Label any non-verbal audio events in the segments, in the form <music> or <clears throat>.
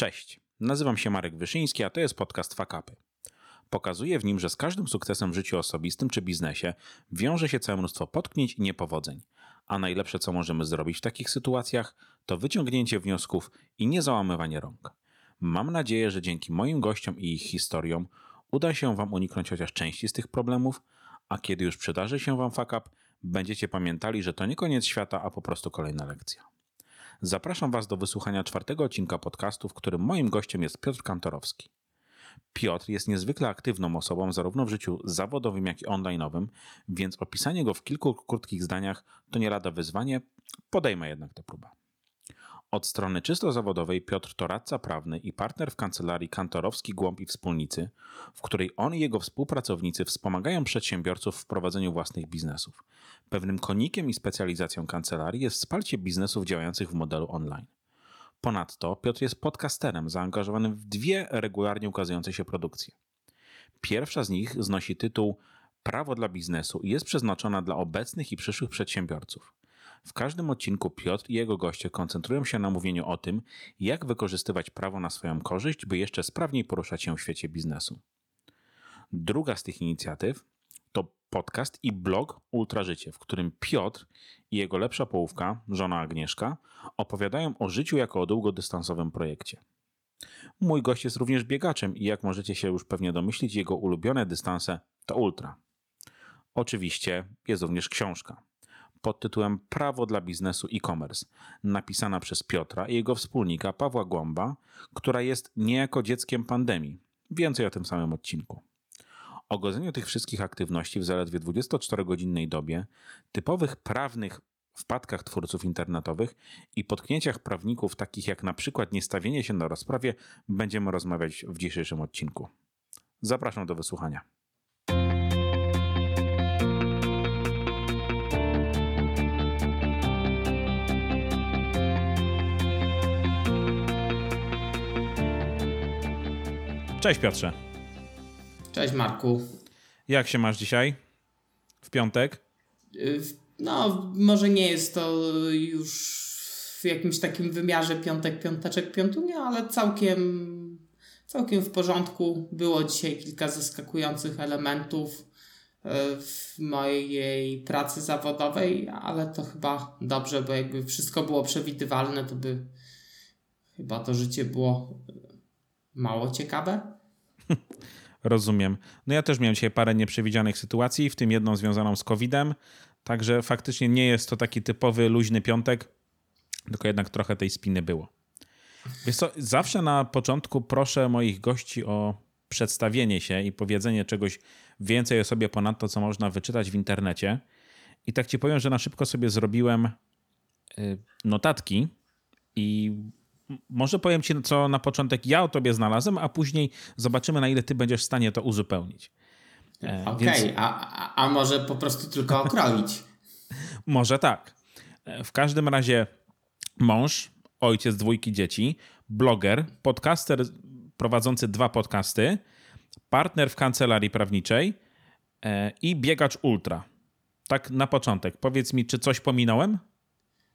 Cześć, nazywam się Marek Wyszyński, a to jest podcast Fakapy. Pokazuję w nim, że z każdym sukcesem w życiu osobistym czy biznesie wiąże się całe mnóstwo potknięć i niepowodzeń. A najlepsze, co możemy zrobić w takich sytuacjach, to wyciągnięcie wniosków i niezałamywanie rąk. Mam nadzieję, że dzięki moim gościom i ich historiom uda się Wam uniknąć chociaż części z tych problemów, a kiedy już przydarzy się Wam fuck up, będziecie pamiętali, że to nie koniec świata, a po prostu kolejna lekcja. Zapraszam Was do wysłuchania czwartego odcinka podcastu, w którym moim gościem jest Piotr Kantorowski. Piotr jest niezwykle aktywną osobą zarówno w życiu zawodowym, jak i online'owym, więc opisanie go w kilku krótkich zdaniach to nie lada wyzwanie, podejmę jednak tę próbę. Od strony czysto zawodowej Piotr to radca prawny i partner w kancelarii Kantorowski Głąb i Wspólnicy, w której on i jego współpracownicy wspomagają przedsiębiorców w prowadzeniu własnych biznesów. Pewnym konikiem i specjalizacją kancelarii jest wsparcie biznesów działających w modelu online. Ponadto Piotr jest podcasterem zaangażowanym w dwie regularnie ukazujące się produkcje. Pierwsza z nich znosi tytuł Prawo dla biznesu i jest przeznaczona dla obecnych i przyszłych przedsiębiorców. W każdym odcinku Piotr i jego goście koncentrują się na mówieniu o tym, jak wykorzystywać prawo na swoją korzyść, by jeszcze sprawniej poruszać się w świecie biznesu. Druga z tych inicjatyw to podcast i blog Ultrażycie, w którym Piotr i jego lepsza połówka, żona Agnieszka, opowiadają o życiu jako o długodystansowym projekcie. Mój gość jest również biegaczem i jak możecie się już pewnie domyślić, jego ulubione dystanse to ultra. Oczywiście jest również książka pod tytułem Prawo dla biznesu e-commerce, napisana przez Piotra i jego wspólnika Pawła Głąba, która jest niejako dzieckiem pandemii. Więcej o tym samym odcinku. O godzeniu tych wszystkich aktywności w zaledwie 24-godzinnej dobie, typowych prawnych wpadkach twórców internetowych i potknięciach prawników takich jak na przykład niestawienie się na rozprawie będziemy rozmawiać w dzisiejszym odcinku. Zapraszam do wysłuchania. Cześć Piotrze. Cześć Marku. Jak się masz dzisiaj? W piątek? Y, no, może nie jest to już w jakimś takim wymiarze piątek, piąteczek, piątunia, ale całkiem, całkiem w porządku. Było dzisiaj kilka zaskakujących elementów y, w mojej pracy zawodowej, ale to chyba dobrze, bo jakby wszystko było przewidywalne, to by chyba to życie było mało ciekawe. Rozumiem. No ja też miałem dzisiaj parę nieprzewidzianych sytuacji, w tym jedną związaną z COVID-em, także faktycznie nie jest to taki typowy luźny piątek, tylko jednak trochę tej spiny było. Wiesz co, zawsze na początku proszę moich gości o przedstawienie się i powiedzenie czegoś więcej o sobie ponad to, co można wyczytać w internecie. I tak ci powiem, że na szybko sobie zrobiłem y, notatki i może powiem ci, co na początek ja o tobie znalazłem, a później zobaczymy, na ile ty będziesz w stanie to uzupełnić. E, Okej, okay, Więc... a, a może po prostu tylko okroić? <laughs> może tak. E, w każdym razie mąż, ojciec dwójki dzieci, bloger, podcaster prowadzący dwa podcasty, partner w kancelarii prawniczej e, i biegacz ultra. Tak na początek. Powiedz mi, czy coś pominąłem?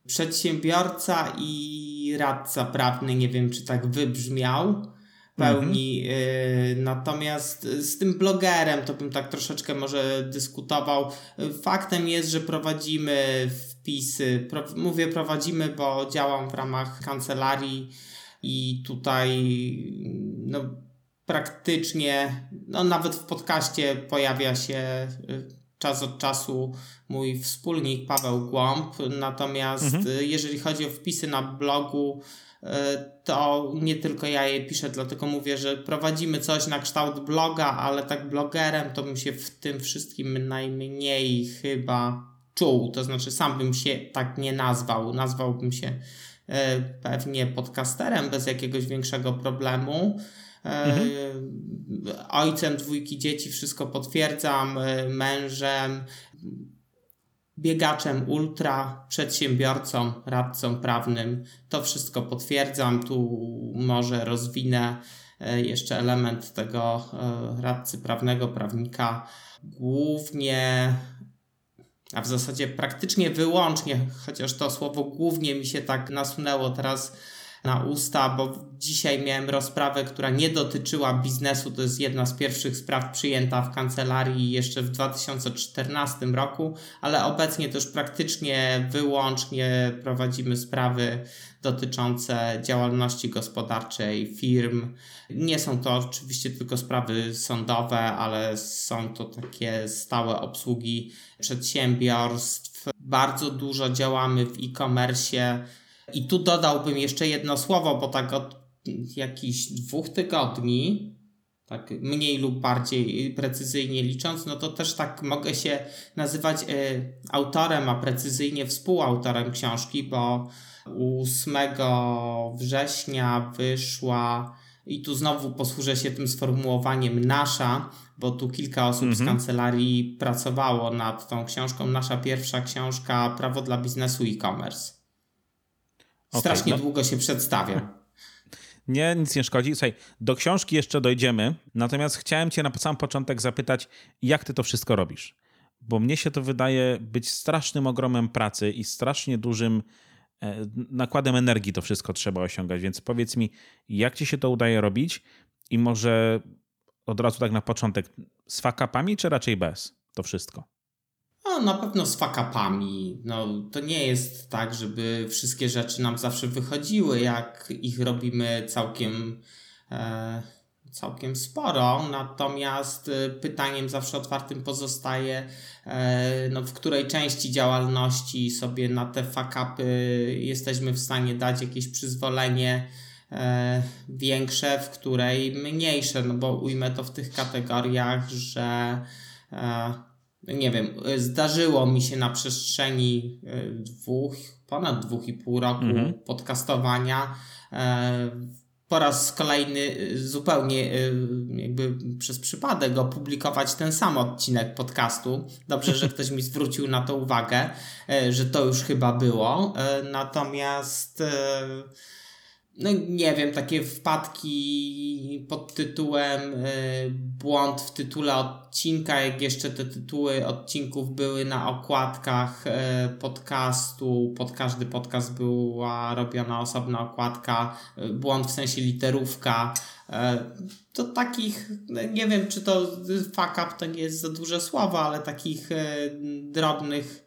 Przedsiębiorca i radca prawny, nie wiem czy tak wybrzmiał pełni. Mhm. Natomiast z tym blogerem to bym tak troszeczkę może dyskutował. Faktem jest, że prowadzimy wpisy. Mówię prowadzimy, bo działam w ramach kancelarii i tutaj no, praktycznie, no, nawet w podcaście pojawia się y, czas od czasu mój wspólnik Paweł Głąb. Natomiast mhm. Y, jeżeli chodzi o wpisy na blogu, y, to nie tylko ja je piszę, dlatego mówię, że prowadzimy coś na kształt bloga, ale tak blogerem to bym się w tym wszystkim najmniej chyba czuł. To znaczy, sam bym się tak nie nazwał. Nazwałbym się y, pewnie podcasterem bez jakiegoś większego problemu. Mhm. Ojcem dwójki dzieci, wszystko potwierdzam, e, mężem, biegaczem ultra, przedsiębiorcą, radcą prawnym. To wszystko potwierdzam. Tu może rozwinę e, jeszcze element tego e, radcy prawnego, prawnika. Głównie, a w zasadzie praktycznie wyłącznie, chociaż to słowo głównie mi się tak nasunęło teraz na usta, bo dzisiaj miałem rozprawę, która nie dotyczyła biznesu. To jest jedna z pierwszych spraw przyjęta w kancelarii jeszcze w 2014 roku, ale obecnie już praktycznie wyłącznie prowadzimy sprawy dotyczące działalności gospodarczej firm. Nie są to oczywiście tylko sprawy sądowe, ale są to takie stałe obsługi przedsiębiorstw. Bardzo dużo działamy w e-commerce i tu dodałbym jeszcze jedno słowo, bo tak od jakichś dwóch tygodni, tak mniej lub bardziej precyzyjnie licząc, no to też tak mogę się nazywać y, autorem, a precyzyjnie współautorem książki, bo 8 września wyszła i tu znowu posłużę się tym sformułowaniem nasza, bo tu kilka osób z mhm. kancelarii pracowało nad tą książką. Nasza pierwsza książka Prawo dla biznesu e-commerce. Strasznie okay, no. długo się przedstawiam. <laughs> Nie, nic nie szkodzi. Słuchaj, do książki jeszcze dojdziemy, natomiast chciałem cię na sam początek zapytać, jak ty to wszystko robisz? Bo mnie się to wydaje być strasznym ogromem pracy i strasznie dużym e, nakładem energii to wszystko trzeba osiągać, więc powiedz mi, jak ci się to udaje robić i może od razu tak na początek, z fakapami czy raczej bez to wszystko? No, na pewno z fakapami. No, to nie jest tak, żeby wszystkie rzeczy nam zawsze wychodziły, jak ich robimy całkiem, e, całkiem sporo. Natomiast e, pytaniem zawsze otwartym pozostaje, e, no, w której części działalności sobie na te fakapy jesteśmy w stanie dać jakieś przyzwolenie e, większe, w której mniejsze, no bo ujmę to w tych kategoriach, że e, nie wiem, zdarzyło mi się na przestrzeni e, dwóch, ponad dwóch i pół roku mhm. podcastowania e, po raz kolejny e, zupełnie jakby przez przypadek opublikować ten sam odcinek podcastu. Dobrze, że <laughs> ktoś mi zwrócił na to uwagę, że to już chyba było. Natomiast no nie wiem, takie wpadki pod tytułem y, błąd w tytule odcinka, jak jeszcze te tytuły odcinków były na okładkach y, podcastu, pod każdy podcast była robiona osobna okładka, y, błąd w sensie literówka, to takich, no nie wiem czy to fuck up to nie jest za duże słowo, ale takich drobnych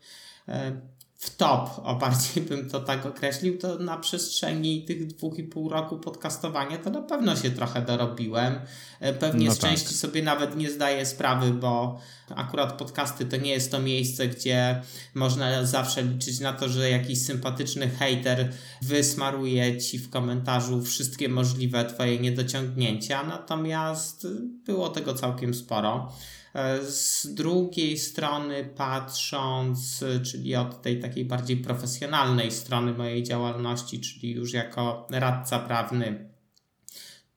w top, o bardziej bym to tak określił, to na przestrzeni tych dwóch i pół roku podcastowania to na pewno się trochę dorobiłem. E, pewnie no z tak. części sobie nawet nie zdaję sprawy, bo akurat podcasty to nie jest to miejsce, gdzie można zawsze liczyć na to, że jakiś sympatyczny hater wysmaruje ci w komentarzu wszystkie możliwe twoje niedociągnięcia, natomiast było tego całkiem sporo. E, z drugiej strony, patrząc, czyli od tej takiej bardziej profesjonalnej strony mojej działalności, czyli już jako radca prawny,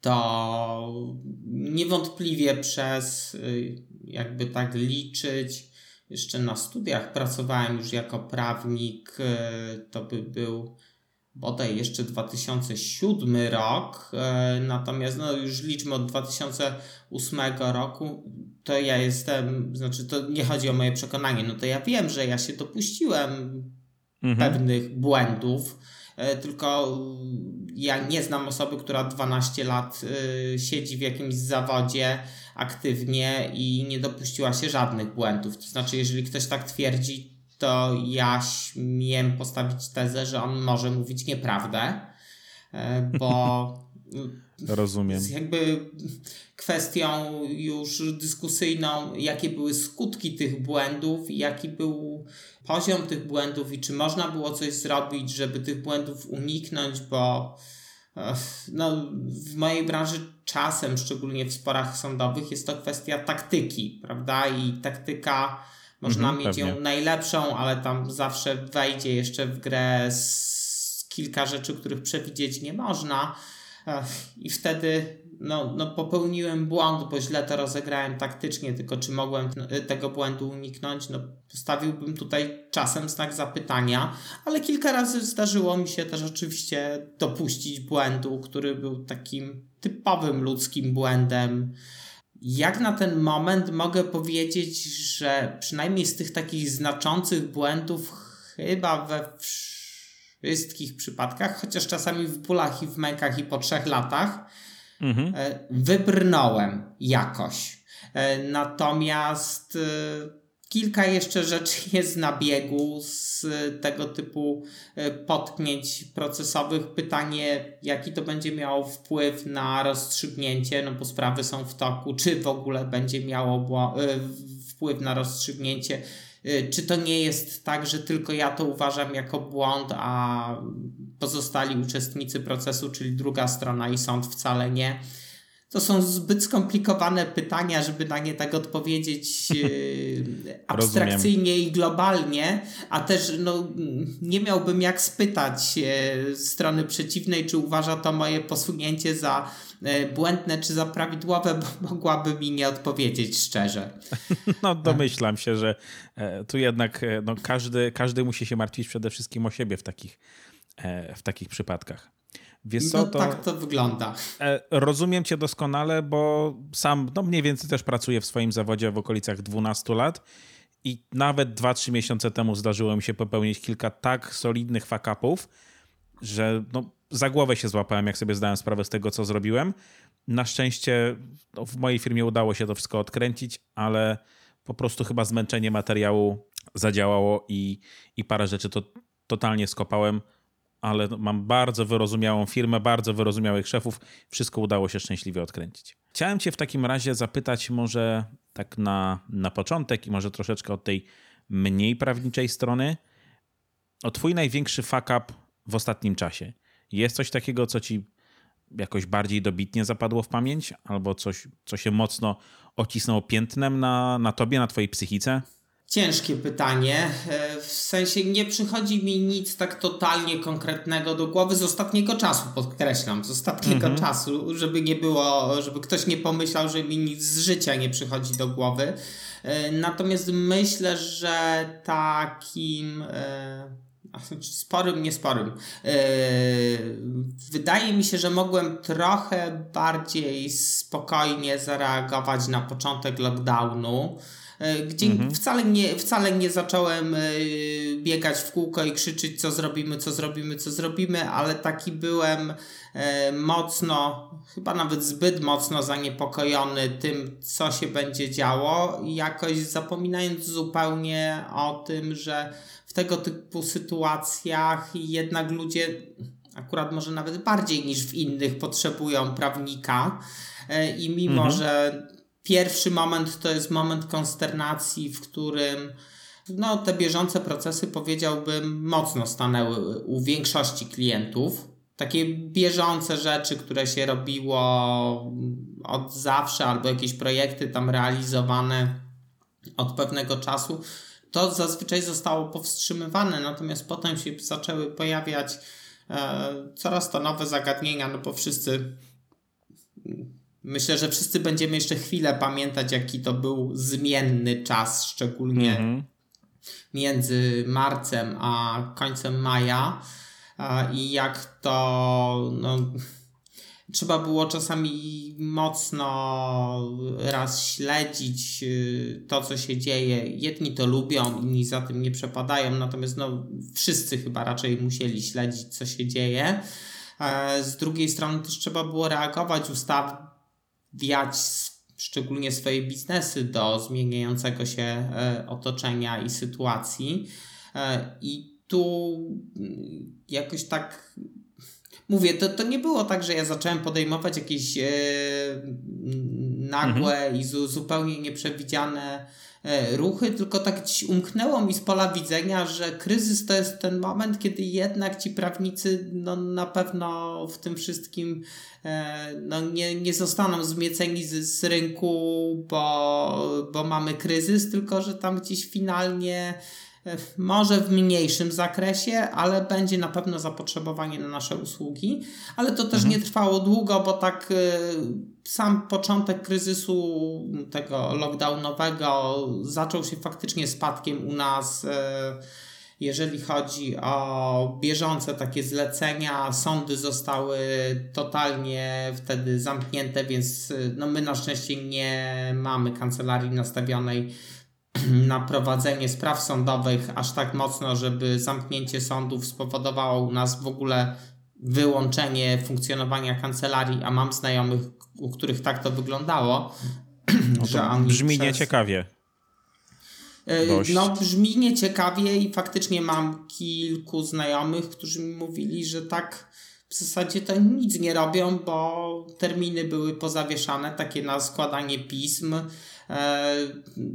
to niewątpliwie przez, y, jakby tak liczyć, jeszcze na studiach pracowałem już jako prawnik, to by był bodaj jeszcze 2007 rok, e, natomiast no już liczmy od 2008 roku, to ja jestem, znaczy to nie chodzi o moje przekonanie, no to ja wiem, że ja się dopuściłem mhm. pewnych błędów, e, tylko ja nie znam osoby, która 12 lat e, siedzi w jakimś zawodzie aktywnie i nie dopuściła się żadnych błędów. To znaczy, jeżeli ktoś tak twierdzi, to ja śmiem postawić tezę, że on może mówić nieprawdę, e, bo <laughs> Rozumiem. Jakby kwestią już dyskusyjną, jakie były skutki tych błędów, jaki był poziom tych błędów i czy można było coś zrobić, żeby tych błędów uniknąć, bo no, w mojej branży czasem, szczególnie w sporach sądowych, jest to kwestia taktyki, prawda? I taktyka można mhm, mieć pewnie. ją najlepszą, ale tam zawsze wejdzie jeszcze w grę z kilka rzeczy, których przewidzieć nie można. I wtedy no, no popełniłem błąd, bo źle to rozegrałem taktycznie, tylko czy mogłem tego błędu uniknąć? No, postawiłbym tutaj czasem znak zapytania, ale kilka razy zdarzyło mi się też oczywiście dopuścić błędu, który był takim typowym ludzkim błędem jak na ten moment mogę powiedzieć, że przynajmniej z tych takich znaczących błędów, chyba we wszystkich przypadkach, chociaż czasami w bólach i w mękach i po trzech latach, mhm. wybrnąłem jakoś. Natomiast kilka jeszcze rzeczy <laughs> jest na biegu z tego typu potknięć procesowych. Pytanie, jaki to będzie miało wpływ na rozstrzygnięcie, no bo sprawy są w toku, czy w ogóle będzie miało wpływ na rozstrzygnięcie czy to nie jest tak, że tylko ja to uważam jako błąd, a pozostali uczestnicy procesu, czyli druga strona i sąd wcale nie? To są zbyt skomplikowane pytania, żeby na nie tak odpowiedzieć <laughs> y, abstrakcyjnie i globalnie, a też no, nie miałbym jak spytać y, strony przeciwnej, czy uważa to moje posunięcie za E, błędne czy za prawidłowe, bo <laughs> mogłaby mi nie odpowiedzieć szczerze. <laughs> No domyślam się, że e, tu jednak e, no, każdy, każdy musi się martwić przede wszystkim o siebie w takich, w takich przypadkach. Wiesz co, no, to, tak to wygląda. Rozumiem cię doskonale, bo sam no, mniej więcej też pracuję w swoim zawodzie w okolicach 12 lat i nawet 2-3 miesiące temu zdarzyło mi się popełnić kilka tak solidnych fakapów, że no, za głowę się złapałem, jak sobie zdałem sprawę z tego, co zrobiłem. Na szczęście no, w mojej firmie udało się to wszystko odkręcić, ale po prostu chyba zmęczenie materiału zadziałało i, i parę rzeczy to totalnie skopałem, ale mam bardzo wyrozumiałą firmę, bardzo wyrozumiałych szefów. Wszystko udało się szczęśliwie odkręcić. Chciałem Cię w takim razie zapytać, może tak na, na początek i może troszeczkę od tej mniej prawniczej strony, o Twój największy fuck up w ostatnim czasie. Jest coś takiego, co ci jakoś bardziej dobitnie zapadło w pamięć, albo coś, co się mocno ocisnęło piętnem na, na tobie, na twojej psychice? Ciężkie pytanie. E, w sensie nie przychodzi mi nic tak totalnie konkretnego do głowy z ostatniego czasu, podkreślam, z ostatniego mhm. czasu, żeby nie było, żeby ktoś nie pomyślał, że mi nic z życia nie przychodzi do głowy. E, natomiast myślę, że takim e, sporym, nie sporym. Yy, wydaje mi się, że mogłem trochę bardziej spokojnie zareagować na początek lockdownu gdzie mhm. wcale, nie, wcale nie zacząłem yy, biegać w kółko i krzyczeć, co zrobimy, co zrobimy, co zrobimy, ale taki byłem mocno, chyba nawet zbyt mocno zaniepokojony tym, co się będzie działo, jakoś zapominając zupełnie o tym, że w tego typu sytuacjach jednak ludzie akurat może nawet bardziej niż w innych potrzebują prawnika e, i mimo, mhm. że pierwszy moment to jest moment konsternacji, w którym no, te bieżące procesy powiedziałbym mocno stanęły u większości klientów. Takie bieżące rzeczy, które się robiło od zawsze, albo jakieś projekty tam realizowane od pewnego czasu, to zazwyczaj zostało powstrzymywane, natomiast potem się zaczęły pojawiać e, coraz to nowe zagadnienia, no bo wszyscy myślę, że wszyscy będziemy jeszcze chwilę pamiętać, jaki to był zmienny czas, szczególnie mm -hmm. między marcem a końcem maja i jak to no, trzeba było czasami mocno raz śledzić y, to, co się dzieje. Jedni to lubią, inni za tym nie przepadają, natomiast no, wszyscy chyba raczej musieli śledzić, co się dzieje. E, z drugiej strony też trzeba było reagować, ustawiać szczególnie swoje biznesy do zmieniającego się e, otoczenia i sytuacji. E, I tu mm, jakoś tak mówię, to, to nie było tak, że ja zacząłem podejmować jakieś e, nagłe mhm. i zu, zupełnie nieprzewidziane ruchy, tylko tak ci umknęło mi z pola widzenia, że kryzys to jest ten moment, kiedy jednak ci prawnicy no, na pewno w tym wszystkim e, no, nie, nie zostaną zmieceni z, z rynku, bo, bo mamy kryzys, tylko że tam gdzieś finalnie może w mniejszym zakresie, ale będzie na pewno zapotrzebowanie na nasze usługi. Ale to też mhm. nie trwało długo, bo tak sam początek kryzysu tego lockdownowego zaczął się faktycznie spadkiem u nas. Y, jeżeli chodzi o bieżące takie zlecenia, sądy zostały totalnie wtedy zamknięte, więc y, no my na szczęście nie mamy kancelarii nastawionej <clears throat> na prowadzenie spraw sądowych aż tak mocno, żeby zamknięcie sądów spowodowało u nas w ogóle wyłączenie funkcjonowania kancelarii, a mam znajomych, u których tak to wyglądało. No to brzmi przez... nieciekawie. E, Dość. No, brzmi nieciekawie i faktycznie mam kilku znajomych, którzy mi mówili, że tak w zasadzie to nic nie robią, bo terminy były pozawieszane, takie na składanie pism. E,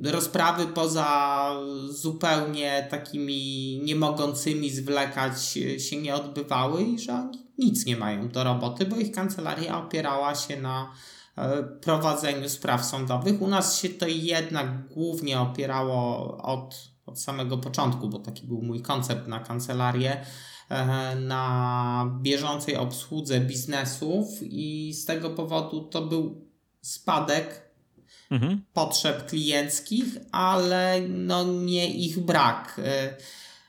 rozprawy poza zupełnie takimi nie mogącymi zwlekać się nie odbywały i że nic nie mają do roboty, bo ich kancelaria opierała się na e, prowadzeniu spraw sądowych. U nas się to jednak głównie opierało od, od samego początku, bo taki był mój koncept na kancelarię e, na bieżącej obsłudze biznesów i z tego powodu to był spadek mhm. potrzeb klienckich, ale no nie ich brak.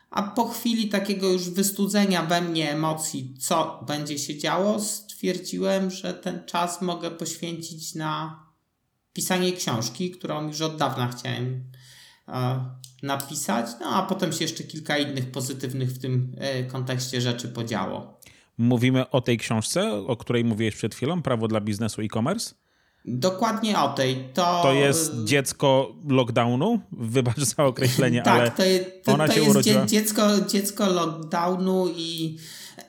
A po chwili takiego już wystudzenia we mnie emocji, co będzie się działo, stwierdziłem, że ten czas mogę poświęcić na pisanie książki, którą już od dawna chciałem e, napisać. No a potem się jeszcze kilka innych pozytywnych w tym e, kontekście rzeczy podziało. Mówimy o tej książce, o której mówiłeś przed chwilą, Prawo dla biznesu e-commerce? Dokładnie o tej. To, to jest dziecko lockdownu? Wybacz za określenie, tak, ale to, to, ona to się jest urodziła. Dziecko, dziecko lockdownu i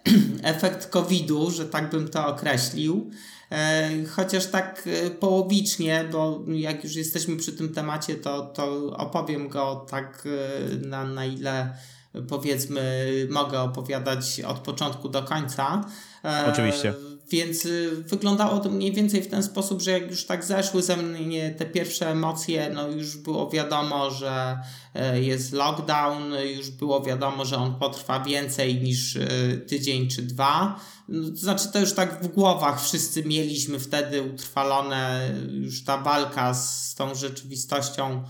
<clears throat> efekt COVID-u, że tak bym to określił. E, chociaż tak e, połowicznie, bo jak już jesteśmy przy tym temacie, to, to opowiem go tak e, na, na ile powiedzmy mogę opowiadać od początku do końca. Oczywiście. Więc y, wyglądało to mniej więcej w ten sposób, że jak już tak zeszły ze mnie te pierwsze emocje, no już było wiadomo, że e, jest lockdown, już było wiadomo, że on potrwa więcej niż e, tydzień czy dwa. No, znaczy, to już tak w głowach wszyscy mieliśmy wtedy utrwalone, już ta walka z tą rzeczywistością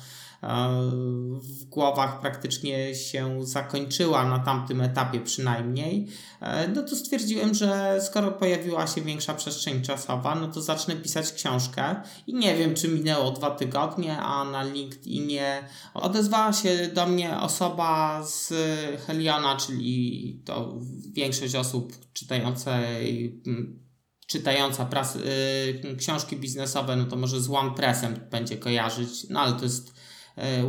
w głowach praktycznie się zakończyła na tamtym etapie przynajmniej, e, no to stwierdziłem, że skoro pojawiła się większa przestrzeń czasowa, no to zacznę pisać książkę i nie wiem, czy minęło dwa tygodnie, a na LinkedInie odezwała się do mnie osoba z Heliona, czyli to większość osób czytającej czytająca y, książki biznesowe, no to może z OnePressem będzie kojarzyć, no ale to jest E,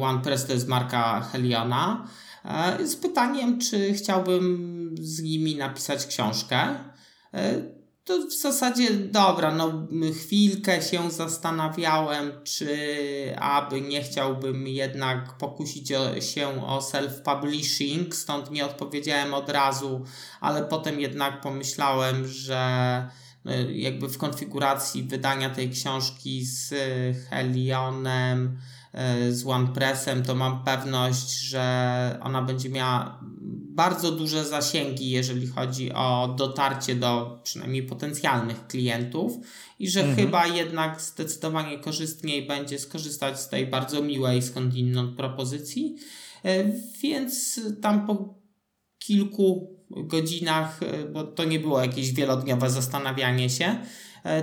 OnePress to jest marka Heliona, e, z pytaniem, czy chciałbym z nimi napisać książkę. E, to w zasadzie dobra, no chwilkę się zastanawiałem, czy aby nie chciałbym jednak pokusić o, się o self-publishing, stąd nie odpowiedziałem od razu, ale potem jednak pomyślałem, że jakby w konfiguracji wydania tej książki z Helionem E, z OnePressem, to mam pewność, że ona będzie miała bardzo duże zasięgi, jeżeli chodzi o dotarcie do przynajmniej potencjalnych klientów i że mhm. chyba jednak zdecydowanie korzystniej będzie skorzystać z tej bardzo miłej skądinąd propozycji. E, więc tam po kilku godzinach, e, bo to nie było jakieś wielodniowe zastanawianie się, E,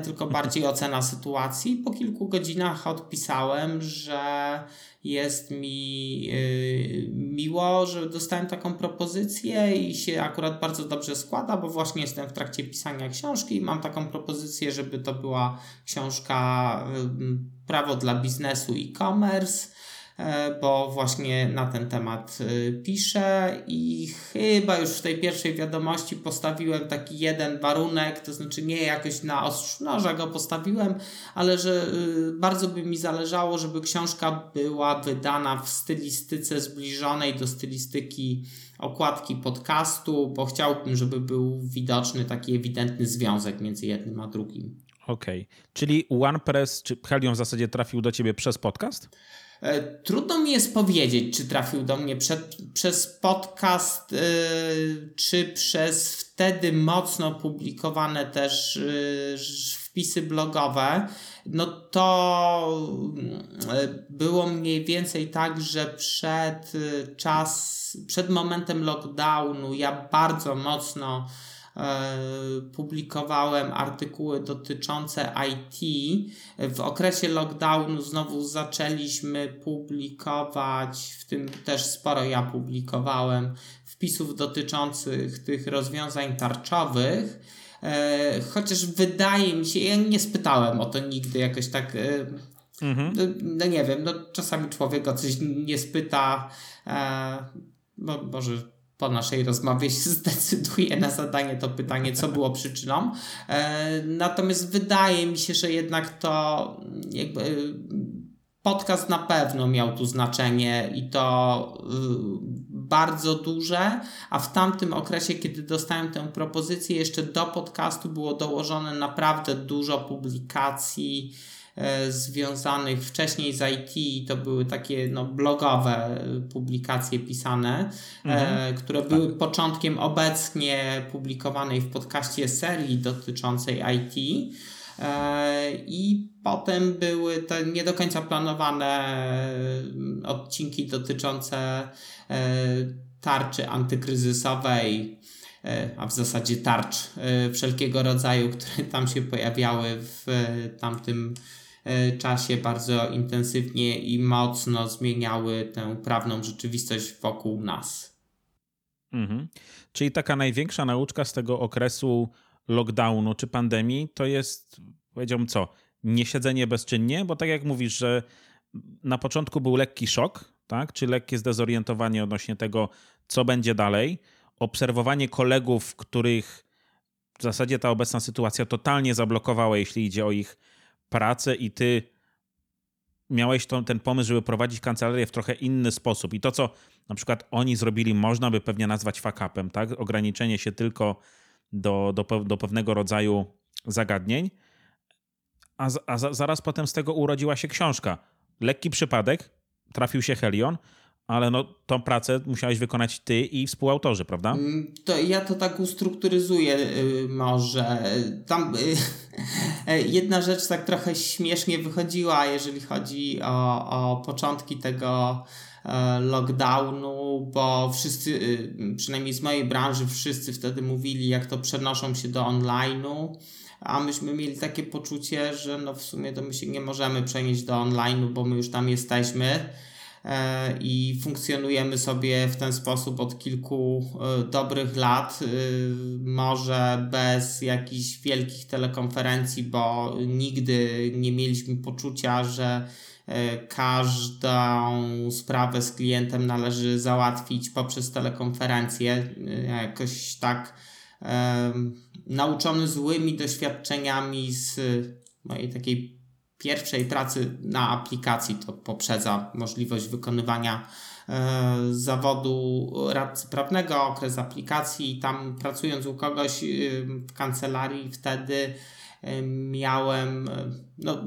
tylko bardziej ocena sytuacji. Po kilku godzinach odpisałem, że jest mi yy, miło, że dostałem taką propozycję i się akurat bardzo dobrze składa, bo właśnie jestem w trakcie pisania książki i mam taką propozycję, żeby to była książka yy, Prawo dla biznesu e-commerce E, bo właśnie na ten temat e, piszę i chyba już w tej pierwszej wiadomości postawiłem taki jeden warunek, to znaczy nie jakoś na ostrzu noża go postawiłem, ale że e, bardzo by mi zależało, żeby książka była wydana w stylistyce zbliżonej do stylistyki okładki podcastu, bo chciałbym, żeby był widoczny taki ewidentny związek między jednym a drugim. Okej, okay. czyli OnePress czy Helion w zasadzie trafił do ciebie przez podcast? E, trudno mi jest powiedzieć, czy trafił do mnie przed, przez podcast, yy, czy przez wtedy mocno publikowane też yy, wpisy blogowe. No to yy, było mniej więcej tak, że przed czas, przed momentem lockdownu ja bardzo mocno publikowałem artykuły dotyczące IT. W okresie lockdownu znowu zaczęliśmy publikować, w tym też sporo ja publikowałem, wpisów dotyczących tych rozwiązań tarczowych. E, chociaż wydaje mi się, ja nie spytałem o to nigdy jakoś tak. E, mhm. no, no, nie wiem, no czasami człowiek o coś nie spyta, e, bo może po naszej rozmowie się <laughs> zdecyduje na zadanie to pytanie, co było przyczyną. E, natomiast wydaje mi się, że jednak to jakby podcast na pewno miał tu znaczenie i to y, bardzo duże, a w tamtym okresie, kiedy dostałem tę propozycję, jeszcze do podcastu było dołożone naprawdę dużo publikacji e, związanych wcześniej z IT, to były takie no, blogowe publikacje pisane, e, mhm. które tak. były początkiem obecnie publikowanej w podcaście serii dotyczącej IT. E, I potem były te nie do końca planowane odcinki dotyczące e, tarczy antykryzysowej, e, a w zasadzie tarcz wszelkiego rodzaju, które tam się pojawiały w tamtym czasie bardzo intensywnie i mocno zmieniały tę prawną rzeczywistość wokół nas. Mhm. Czyli taka największa nauczka z tego okresu lockdownu czy pandemii, to jest, powiedziałbym co, nie siedzenie bezczynnie, bo tak jak mówisz, że na początku był lekki szok, tak? czy lekkie zdezorientowanie odnośnie tego, co będzie dalej, obserwowanie kolegów, których w zasadzie ta obecna sytuacja totalnie zablokowała, jeśli idzie o ich pracę i ty miałeś ten pomysł, żeby prowadzić kancelarię w trochę inny sposób i to, co na przykład oni zrobili, można by pewnie nazwać fakapem, tak? Ograniczenie się tylko do, do, do pewnego rodzaju zagadnień, a, a zaraz potem z tego urodziła się książka. Lekki przypadek, trafił się Helion, ale no, tą pracę musiałeś wykonać ty i współautorzy, prawda? Mm, to ja to tak ustrukturyzuję y, może. Tam y, <laughs> jedna rzecz tak trochę śmiesznie wychodziła, jeżeli chodzi o, o początki tego E, lockdownu, bo wszyscy, y, przynajmniej z mojej branży, wszyscy wtedy mówili, jak to przenoszą się do online'u, a myśmy mieli takie poczucie, że no w sumie to my się nie możemy przenieść do online'u, bo my już tam jesteśmy i funkcjonujemy sobie w ten sposób od kilku e, dobrych lat, może bez jakichś wielkich telekonferencji, bo nigdy nie mieliśmy poczucia, że E, każdą sprawę z klientem należy załatwić poprzez telekonferencję. E, jakoś tak e, nauczony złymi doświadczeniami z mojej takiej pierwszej pracy na aplikacji, to poprzedza możliwość wykonywania e, zawodu radcy prawnego, okres aplikacji. Tam pracując u kogoś w kancelarii, wtedy miałem no,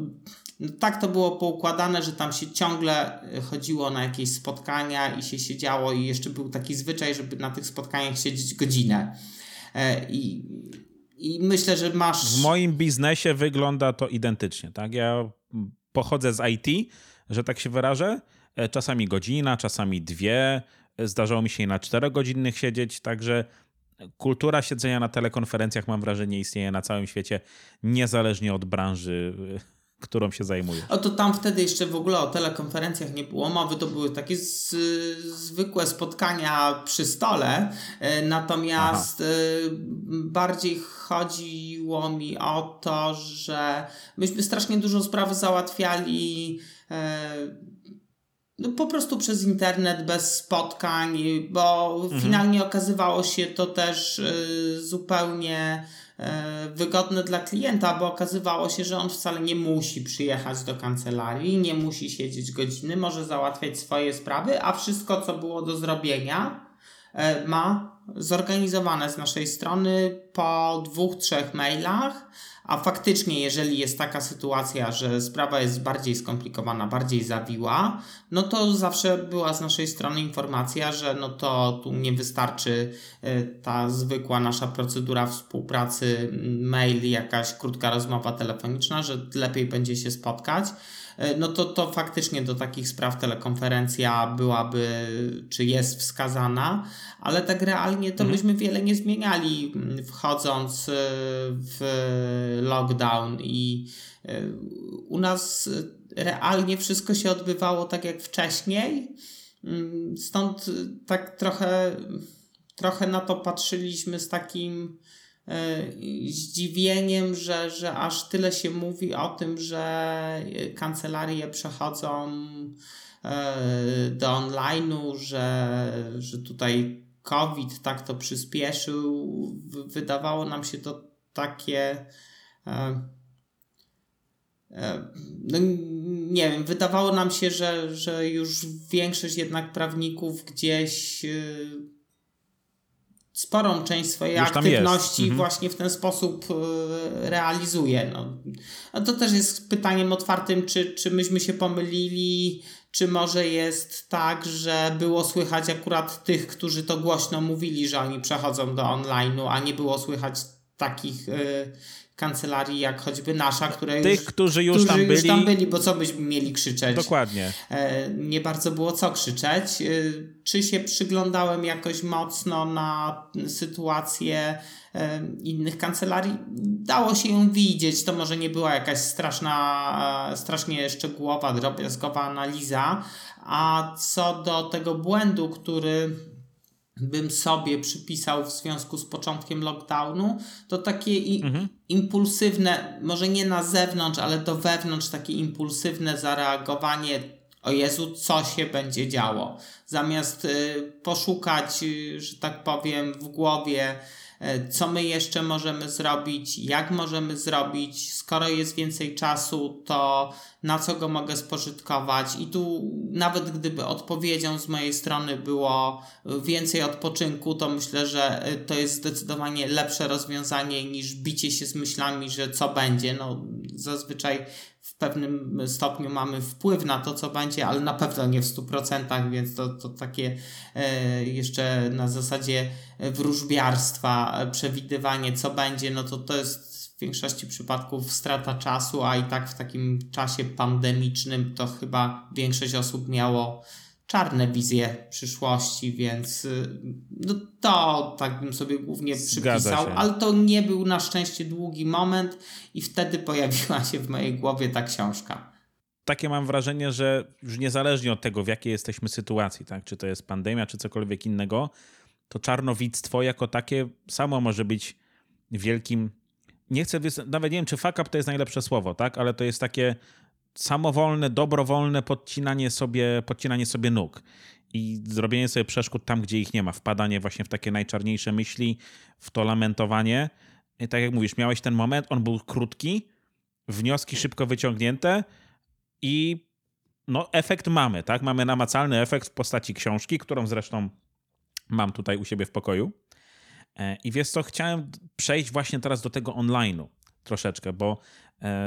no, tak to było poukładane, że tam się ciągle e, chodziło na jakieś spotkania i się siedziało i jeszcze był taki zwyczaj, żeby na tych spotkaniach siedzieć godzinę. E, I, i myślę, że masz... W moim biznesie wygląda to identycznie, tak? Ja pochodzę z IT, że tak się wyrażę, e, czasami godzina, czasami dwie, zdarzało mi się i na czterogodzinnych siedzieć, także kultura siedzenia na telekonferencjach mam wrażenie istnieje na całym świecie, niezależnie od branży którą się zajmuje. O to tam wtedy jeszcze w ogóle o telekonferencjach nie było mowy, to były takie z, zwykłe spotkania przy stole, e, natomiast Aha. E, bardziej chodziło mi o to, że myśmy strasznie dużo spraw załatwiali e, no po prostu przez internet, bez spotkań, bo mhm. finalnie okazywało się to też zupełnie wygodne dla klienta, bo okazywało się, że on wcale nie musi przyjechać do kancelarii, nie musi siedzieć godziny, może załatwiać swoje sprawy, a wszystko, co było do zrobienia, e, ma zorganizowane z naszej strony po dwóch, trzech mailach a faktycznie, jeżeli jest taka sytuacja, że sprawa jest bardziej skomplikowana, bardziej zawiła, no to zawsze była z naszej strony informacja, że no to tu nie wystarczy e, ta zwykła nasza procedura współpracy, mail, jakaś krótka rozmowa telefoniczna, że lepiej będzie się spotkać. E, no to, to faktycznie do takich spraw telekonferencja byłaby, czy jest wskazana, ale tak realnie to mhm. byśmy wiele nie zmieniali mm, wchodząc w lockdown i u nas realnie wszystko się odbywało tak jak wcześniej. Mm, stąd tak trochę, trochę na to patrzyliśmy z takim e, zdziwieniem, że, że aż tyle się mówi o tym, że kancelarie przechodzą e, do online'u, że, że tutaj COVID tak to przyspieszył. Wydawało nam się to takie e, no, nie wiem, wydawało nam się, że, że już większość jednak prawników gdzieś sporą część swojej aktywności mhm. właśnie w ten sposób y, realizuje. No. A to też jest pytaniem otwartym, czy, czy myśmy się pomylili, czy może jest tak, że było słychać akurat tych, którzy to głośno mówili, że oni przechodzą do online'u, a nie było słychać takich y, kancelarii, jak choćby nasza, które Tych, już, którzy już, którzy tam, byli... już tam byli, bo co byśmy mieli krzyczeć? Dokładnie. E, nie bardzo było co krzyczeć. E, czy się przyglądałem jakoś mocno na sytuację e, innych kancelarii? Dało się ją widzieć. To może nie była jakaś straszna, strasznie szczegółowa, drobiazgowa analiza. A co do tego błędu, który bym sobie przypisał w związku z początkiem lockdownu, to takie i, mhm. impulsywne, może nie na zewnątrz, ale do wewnątrz, takie impulsywne zareagowanie. O Jezu, co się będzie działo? Zamiast y, poszukać, y, że tak powiem, w głowie, co my jeszcze możemy zrobić, jak możemy zrobić, skoro jest więcej czasu, to na co go mogę spożytkować. I tu nawet gdyby odpowiedzią z mojej strony było więcej odpoczynku, to myślę, że to jest zdecydowanie lepsze rozwiązanie niż bicie się z myślami, że co będzie. No, zazwyczaj w pewnym stopniu mamy wpływ na to, co będzie, ale na pewno nie w 100%, więc to, to takie e, jeszcze na zasadzie wróżbiarstwa, przewidywanie, co będzie, no to to jest w większości przypadków strata czasu, a i tak w takim czasie pandemicznym to chyba większość osób miało czarne wizje przyszłości, więc y, no to tak bym sobie głównie przypisał, ale to nie był na szczęście długi moment i wtedy pojawiła się w mojej głowie ta książka. Takie mam wrażenie, że już niezależnie od tego, w jakiej jesteśmy sytuacji, tak, czy to jest pandemia, czy cokolwiek innego, to czarnowictwo jako takie samo może być wielkim nie chcę, nawet nie wiem, czy fuck up to jest najlepsze słowo, tak? Ale to jest takie samowolne, dobrowolne podcinanie sobie, podcinanie sobie nóg i zrobienie sobie przeszkód tam, gdzie ich nie ma. Wpadanie właśnie w takie najczarniejsze myśli, w to lamentowanie. I tak jak mówisz, miałeś ten moment, on był krótki, wnioski szybko wyciągnięte i no, efekt mamy, tak? Mamy namacalny efekt w postaci książki, którą zresztą mam tutaj u siebie w pokoju. E, I wiesz co, chciałem przejść właśnie teraz do tego online'u troszeczkę, bo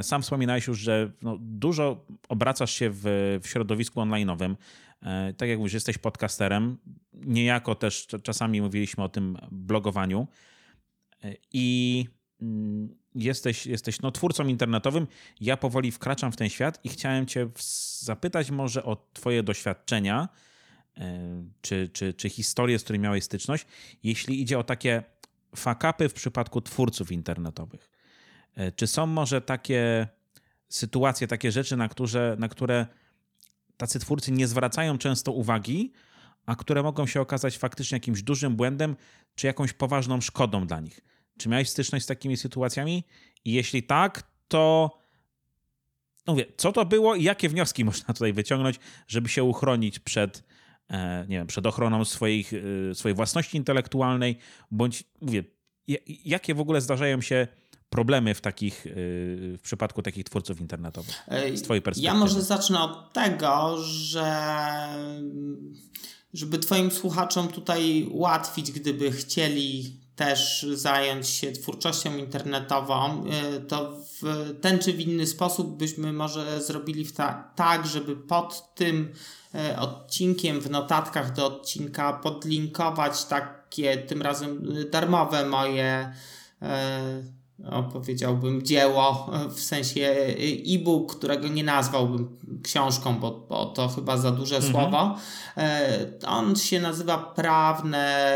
sam wspominałeś już, że no, dużo obracasz się w, w środowisku online'owym. E, tak jak mówisz, jesteś podcasterem, niejako też czasami mówiliśmy o tym blogowaniu i mm, jesteś, jesteś no, twórcą internetowym. Ja powoli wkraczam w ten świat i chciałem cię zapytać może o twoje doświadczenia, E, czy, czy, czy historie, z którymi miałeś styczność, jeśli idzie o takie fakapy w przypadku twórców internetowych. E, czy są może takie sytuacje, takie rzeczy, na które, na które tacy twórcy nie zwracają często uwagi, a które mogą się okazać faktycznie jakimś dużym błędem, czy jakąś poważną szkodą dla nich? Czy miałeś styczność z takimi sytuacjami? I jeśli tak, to no mówię, co to było i jakie wnioski <laughs> można tutaj wyciągnąć, żeby się uchronić przed E, nie wiem, przed ochroną swoich, e, swojej własności intelektualnej, bądź mówię, jakie w ogóle zdarzają się problemy w takich, e, w przypadku takich twórców internetowych z twojej perspektywy? Ja może zacznę od tego, że żeby twoim słuchaczom tutaj ułatwić, gdyby chcieli też zająć się twórczością internetową, to w ten czy w inny sposób byśmy może zrobili ta, tak, żeby pod tym E, odcinkiem w notatkach do odcinka podlinkować takie tym razem darmowe moje e, no, powiedziałbym dzieło, w sensie e-book, którego nie nazwałbym książką, bo, bo to chyba za duże mhm. słowo. E, on się nazywa Prawne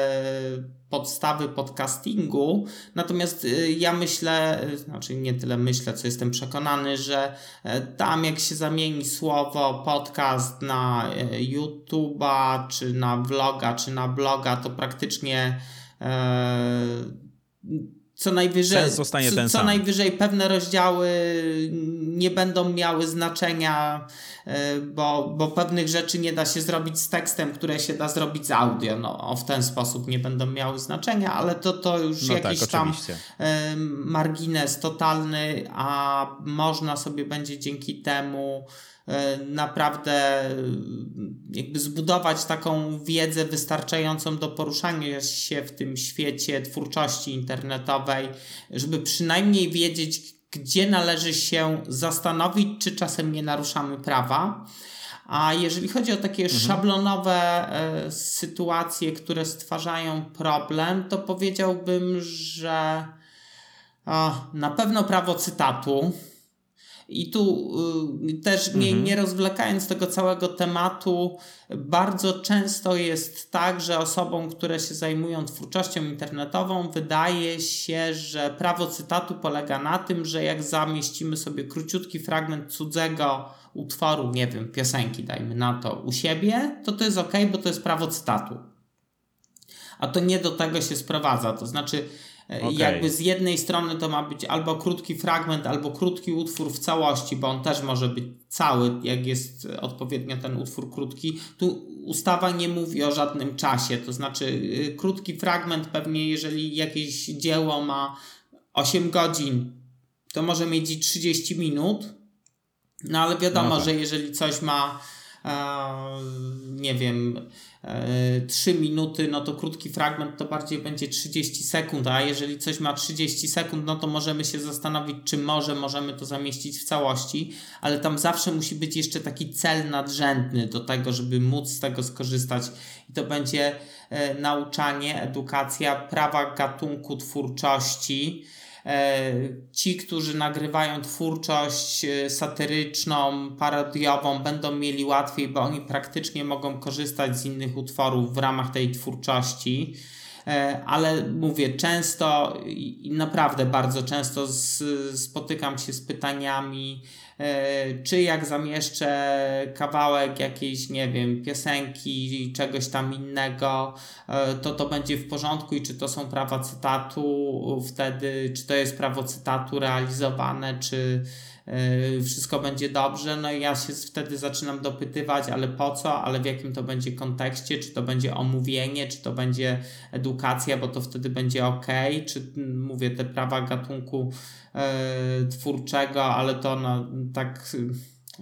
podstawy podcastingu. Natomiast ja myślę, znaczy nie tyle myślę, co jestem przekonany, że e, tam jak się zamieni słowo podcast na e, YouTube'a, czy na vloga, czy na bloga, to praktycznie e, co najwyżej, zostanie co, ten co sam. najwyżej pewne rozdziały nie będą miały znaczenia, e, bo, bo pewnych rzeczy nie da się zrobić z tekstem, które się da zrobić z audio. No, w ten sposób nie będą miały znaczenia, ale to, to już No jakiś tak, tam e, margines totalny, a można sobie będzie dzięki temu naprawdę e, jakby zbudować taką wiedzę wystarczającą do poruszania się w tym świecie twórczości internetowej, żeby przynajmniej wiedzieć, gdzie należy się zastanowić, czy czasem nie naruszamy prawa. A jeżeli chodzi o takie szablonowe e, sytuacje, które stwarzają problem, to powiedziałbym, że a, na pewno prawo cytatu. I tu y, też nie, nie rozwlekając tego całego tematu, bardzo często jest tak, że osobom, które się zajmują twórczością internetową, wydaje się, że prawo cytatu polega na tym, że jak zamieścimy sobie króciutki fragment cudzego utworu, nie wiem, piosenki, dajmy na to, u siebie, to to jest ok, bo to jest prawo cytatu. A to nie do tego się sprowadza. To znaczy, e, Okej. jakby z jednej strony to ma być albo krótki fragment, albo krótki utwór w całości, bo on też może być cały, jak jest odpowiednio ten utwór krótki. Tu ustawa nie mówi o żadnym czasie, to znaczy y, krótki fragment pewnie, jeżeli jakieś dzieło ma 8 godzin, to może mieć i 30 minut, no ale wiadomo, No tak. że jeżeli coś ma nie wiem, e, 3 minuty, no to krótki fragment to bardziej będzie 30 sekund, a jeżeli coś ma 30 sekund, no to możemy się zastanowić, czy może możemy to zamieścić w całości, ale tam zawsze musi być jeszcze taki cel nadrzędny do tego, żeby móc z tego skorzystać. I to będzie e, nauczanie, edukacja prawa gatunku twórczości, E, ci, którzy nagrywają twórczość e, satyryczną, parodiową, będą mieli łatwiej, bo oni praktycznie mogą korzystać z innych utworów w ramach tej twórczości. E, Ale mówię, często i naprawdę bardzo często z, spotykam się z pytaniami, e, czy jak zamieszczę kawałek jakiejś, nie wiem, piosenki, czegoś tam innego, e, to to będzie w porządku i czy to są prawa cytatu wtedy, czy to jest prawo cytatu realizowane, czy e, wszystko będzie dobrze. No i ja się wtedy zaczynam dopytywać, ale po co, ale w jakim to będzie kontekście, czy to będzie omówienie, czy to będzie edukacja, bo to wtedy będzie ok, czy mm, mówię te prawa gatunku e, twórczego, ale to no, tak y,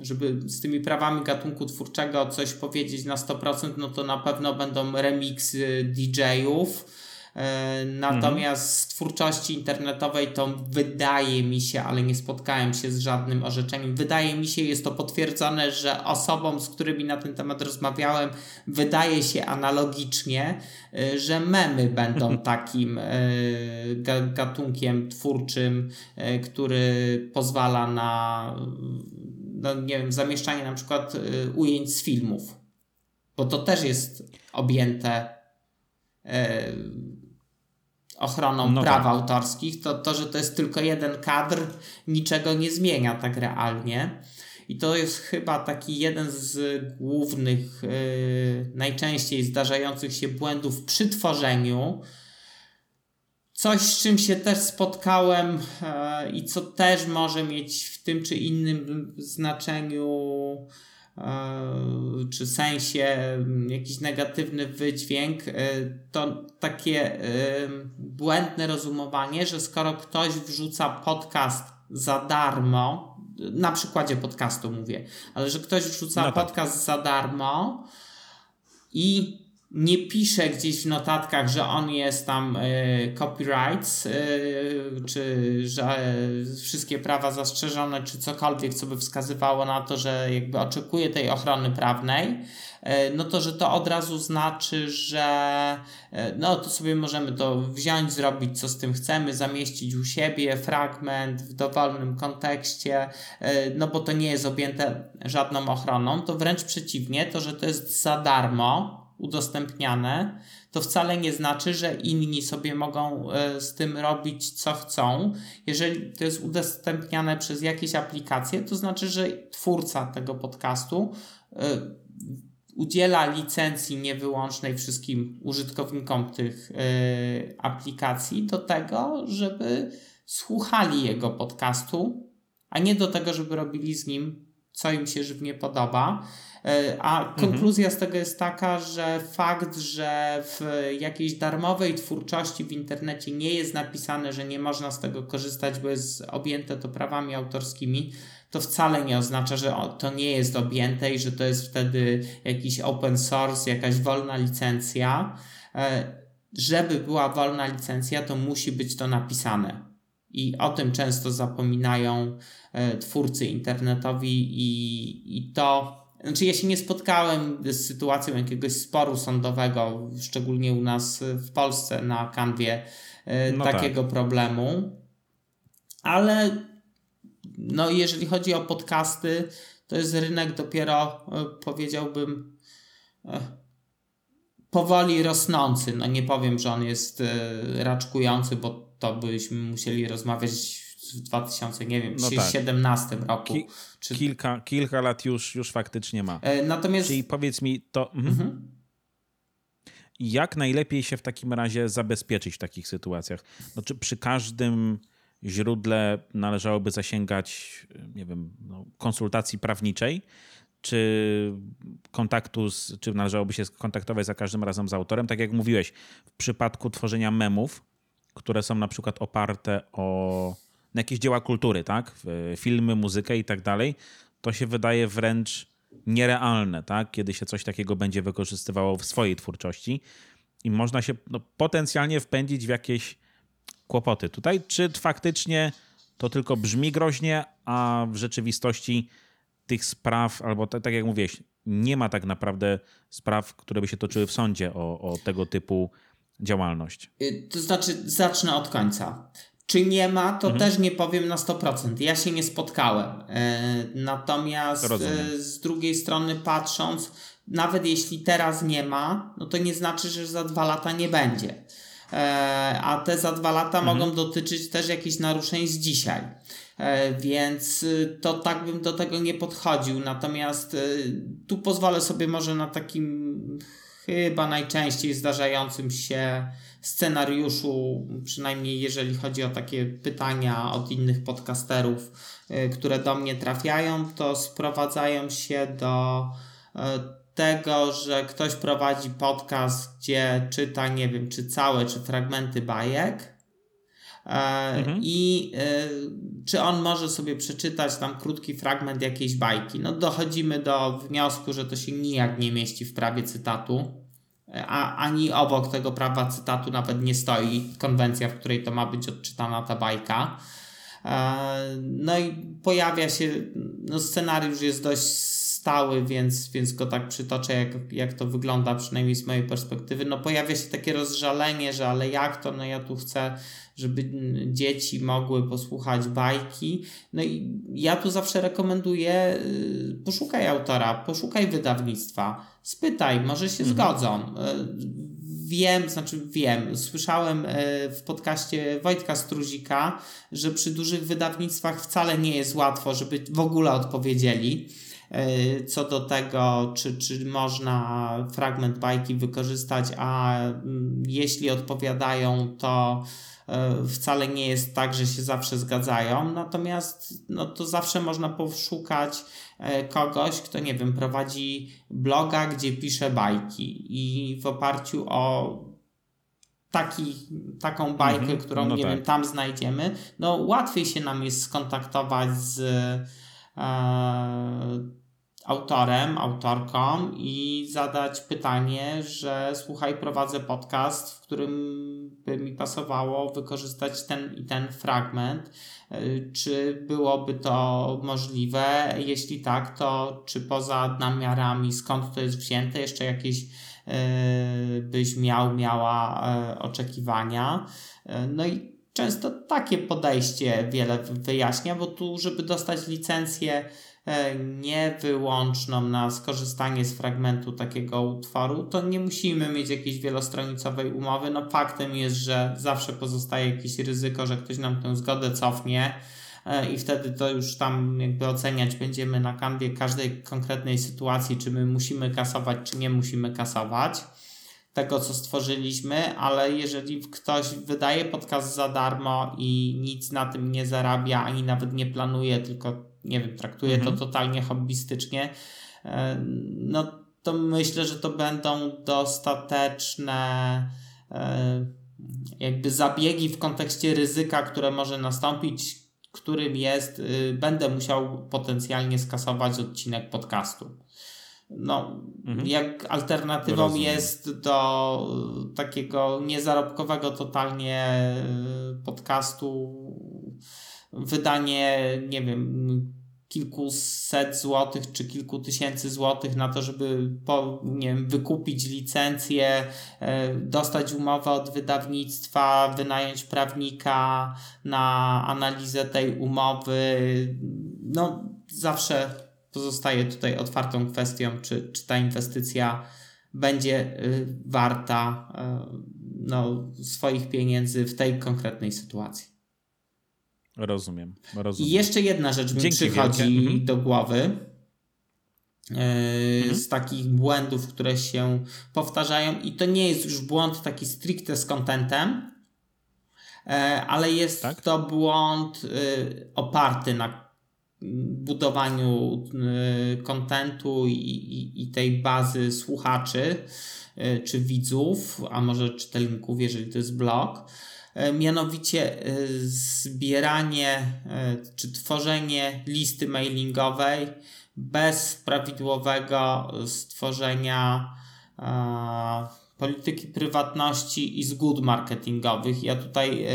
żeby z tymi prawami gatunku twórczego coś powiedzieć na 100%, no to na pewno będą remixy DJ-ów. E, Natomiast z twórczości internetowej to wydaje mi się, ale nie spotkałem się z żadnym orzeczeniem. Wydaje mi się, jest to potwierdzone, że osobom, z którymi na ten temat rozmawiałem, wydaje się analogicznie, e, że memy będą <laughs> takim e, ga- gatunkiem twórczym, który pozwala na, no nie wiem, zamieszczanie na przykład ujęć z filmów. Bo to też jest objęte ochroną No praw tak. autorskich, to to, że to jest tylko jeden kadr, niczego nie zmienia tak realnie. I to jest chyba taki jeden z głównych, y, najczęściej zdarzających się błędów przy tworzeniu. Coś, z czym się też spotkałem e, i co też może mieć w tym czy innym znaczeniu czy sensie m, jakiś negatywny wydźwięk, e, to takie e, błędne rozumowanie, że skoro ktoś wrzuca podcast za darmo, na przykładzie podcastu mówię, ale że ktoś wrzuca No tak. podcast za darmo i nie pisze gdzieś w notatkach, że on jest tam e, copyrights, e, czy że wszystkie prawa zastrzeżone, czy cokolwiek, co by wskazywało na to, że jakby oczekuje tej ochrony prawnej, e, no to, że to od razu znaczy, że no to sobie możemy to wziąć, zrobić co z tym chcemy, zamieścić u siebie fragment w dowolnym kontekście, no bo to nie jest objęte żadną ochroną, to wręcz przeciwnie, to, że to jest za darmo, udostępniane, to wcale nie znaczy, że inni sobie mogą e, z tym robić co chcą. Jeżeli to jest udostępniane przez jakieś aplikacje, to znaczy, że twórca tego podcastu e, udziela licencji niewyłącznej wszystkim użytkownikom tych e, aplikacji do tego, żeby słuchali jego podcastu, a nie do tego, żeby robili z nim co im się żywnie podoba. E, a konkluzja mhm. z tego jest taka, że fakt, że w jakiejś darmowej twórczości w internecie nie jest napisane, że nie można z tego korzystać, bo jest objęte to prawami autorskimi, to wcale nie oznacza, że to nie jest objęte i że to jest wtedy jakiś open source, jakaś wolna licencja. E, żeby była wolna licencja, to musi być to napisane. I o tym często zapominają e, twórcy internetowi, i, i to znaczy, ja się nie spotkałem z sytuacją jakiegoś sporu sądowego, szczególnie u nas w Polsce na kanwie e, no takiego tak. problemu. Ale no, jeżeli chodzi o podcasty, to jest rynek dopiero, e, powiedziałbym, e, powoli rosnący. No nie powiem, że on jest raczkujący, bo to byśmy musieli rozmawiać w 2017 no tak. roku. Ki czy... kilka, kilka lat już, już faktycznie ma. E, natomiast... Czyli powiedz mi to... Mhm. Mhm. Jak najlepiej się w takim razie zabezpieczyć w takich sytuacjach? No, czy przy każdym źródle należałoby zasięgać, nie wiem, no, konsultacji prawniczej, czy kontaktu, z, czy należałoby się skontaktować za każdym razem z autorem? Tak jak mówiłeś, w przypadku tworzenia memów, które są na przykład oparte o na jakieś dzieła kultury, tak? Filmy, muzykę i tak dalej, to się wydaje wręcz nierealne, tak? Kiedy się coś takiego będzie wykorzystywało w swojej twórczości i można się no, potencjalnie wpędzić w jakieś kłopoty. Tutaj czy faktycznie to tylko brzmi groźnie, a w rzeczywistości tych spraw, albo tak, tak jak mówiłeś, nie ma tak naprawdę spraw, które by się toczyły w sądzie o, o tego typu działalność. Y, to znaczy, zacznę od końca. Czy nie ma, to mhm. też nie powiem na 100%. Ja się nie spotkałem. E, natomiast e, z drugiej strony patrząc, nawet jeśli teraz nie ma, no to nie znaczy, że za dwa lata nie będzie. E, a te za dwa lata mhm. mogą dotyczyć też jakichś naruszeń z dzisiaj. Więc to tak bym do tego nie podchodził. Natomiast tu pozwolę sobie może na takim chyba najczęściej zdarzającym się scenariuszu, przynajmniej jeżeli chodzi o takie pytania od innych podcasterów, y, które do mnie trafiają, to sprowadzają się do y, tego, że ktoś prowadzi podcast, gdzie czyta, nie wiem, czy całe, czy fragmenty bajek. E, mhm. I y, czy on może sobie przeczytać tam krótki fragment jakiejś bajki? No, dochodzimy do wniosku, że to się nijak nie mieści w prawie cytatu a ani obok tego prawa cytatu nawet nie stoi konwencja, w której to ma być odczytana ta bajka. E, no i pojawia się, no scenariusz jest dość stały, więc, więc go tak przytoczę, jak, jak to wygląda, przynajmniej z mojej perspektywy. No pojawia się takie rozżalenie, że ale jak to, no ja tu chcę, żeby dzieci mogły posłuchać bajki. No i ja tu zawsze rekomenduję, y, poszukaj autora, poszukaj wydawnictwa, spytaj, może się mhm. zgodzą. Y, wiem, znaczy wiem, słyszałem y, w podcaście Wojtka Struzika, że przy dużych wydawnictwach wcale nie jest łatwo, żeby w ogóle odpowiedzieli. E, co do tego, czy, czy można fragment bajki wykorzystać, a mm, jeśli odpowiadają, to e, wcale nie jest tak, że się zawsze zgadzają. Natomiast no, to zawsze można poszukać e, kogoś, kto nie wiem, prowadzi bloga, gdzie pisze bajki i w oparciu o taki, taką bajkę, mhm, którą no nie tak. wiem, tam znajdziemy, no łatwiej się nam jest skontaktować z autorem, autorką i zadać pytanie, że słuchaj, prowadzę podcast, w którym by mi pasowało wykorzystać ten i ten fragment. E, czy byłoby to możliwe? Jeśli tak, to czy poza namiarami, skąd to jest wzięte, jeszcze jakieś yy, byś miał, miała oczekiwania? No i często takie podejście wiele wyjaśnia, bo tu, żeby dostać licencję e, niewyłączną na skorzystanie z fragmentu takiego utworu, to nie musimy mieć jakiejś wielostronicowej umowy. No faktem jest, że zawsze pozostaje jakieś ryzyko, że ktoś nam tę zgodę cofnie e, i wtedy to już tam jakby oceniać będziemy na kanwie każdej konkretnej sytuacji, czy my musimy kasować, czy nie musimy kasować tego, co stworzyliśmy, ale jeżeli ktoś wydaje podcast za darmo i nic na tym nie zarabia, ani nawet nie planuje, tylko nie wiem, traktuje mhm. to totalnie hobbystycznie, e, no to myślę, że to będą dostateczne e, jakby zabiegi w kontekście ryzyka, które może nastąpić, którym jest, y, będę musiał potencjalnie skasować odcinek podcastu. No, mhm. jak alternatywą Rozumiem. jest do takiego niezarobkowego totalnie y, podcastu wydanie, nie wiem, kilkuset złotych czy kilku tysięcy złotych na to, żeby po, nie wiem, wykupić licencję, e, dostać umowę od wydawnictwa, wynająć prawnika na analizę tej umowy. No, zawsze pozostaje tutaj otwartą kwestią, czy, czy ta inwestycja będzie y, warta y, no, swoich pieniędzy w tej konkretnej sytuacji. Rozumiem. rozumiem. I jeszcze jedna rzecz mi Dzięki przychodzi mhm. do głowy. Y, mhm. Z takich błędów, które się powtarzają, i to nie jest już błąd taki stricte z contentem, ale jest tak? to błąd oparty na budowaniu y, kontentu i, i, i, tej bazy słuchaczy y, czy widzów, a może czytelników, jeżeli to jest blog. Y, mianowicie zbieranie czy tworzenie listy mailingowej bez prawidłowego stworzenia polityki prywatności i zgód marketingowych. Ja tutaj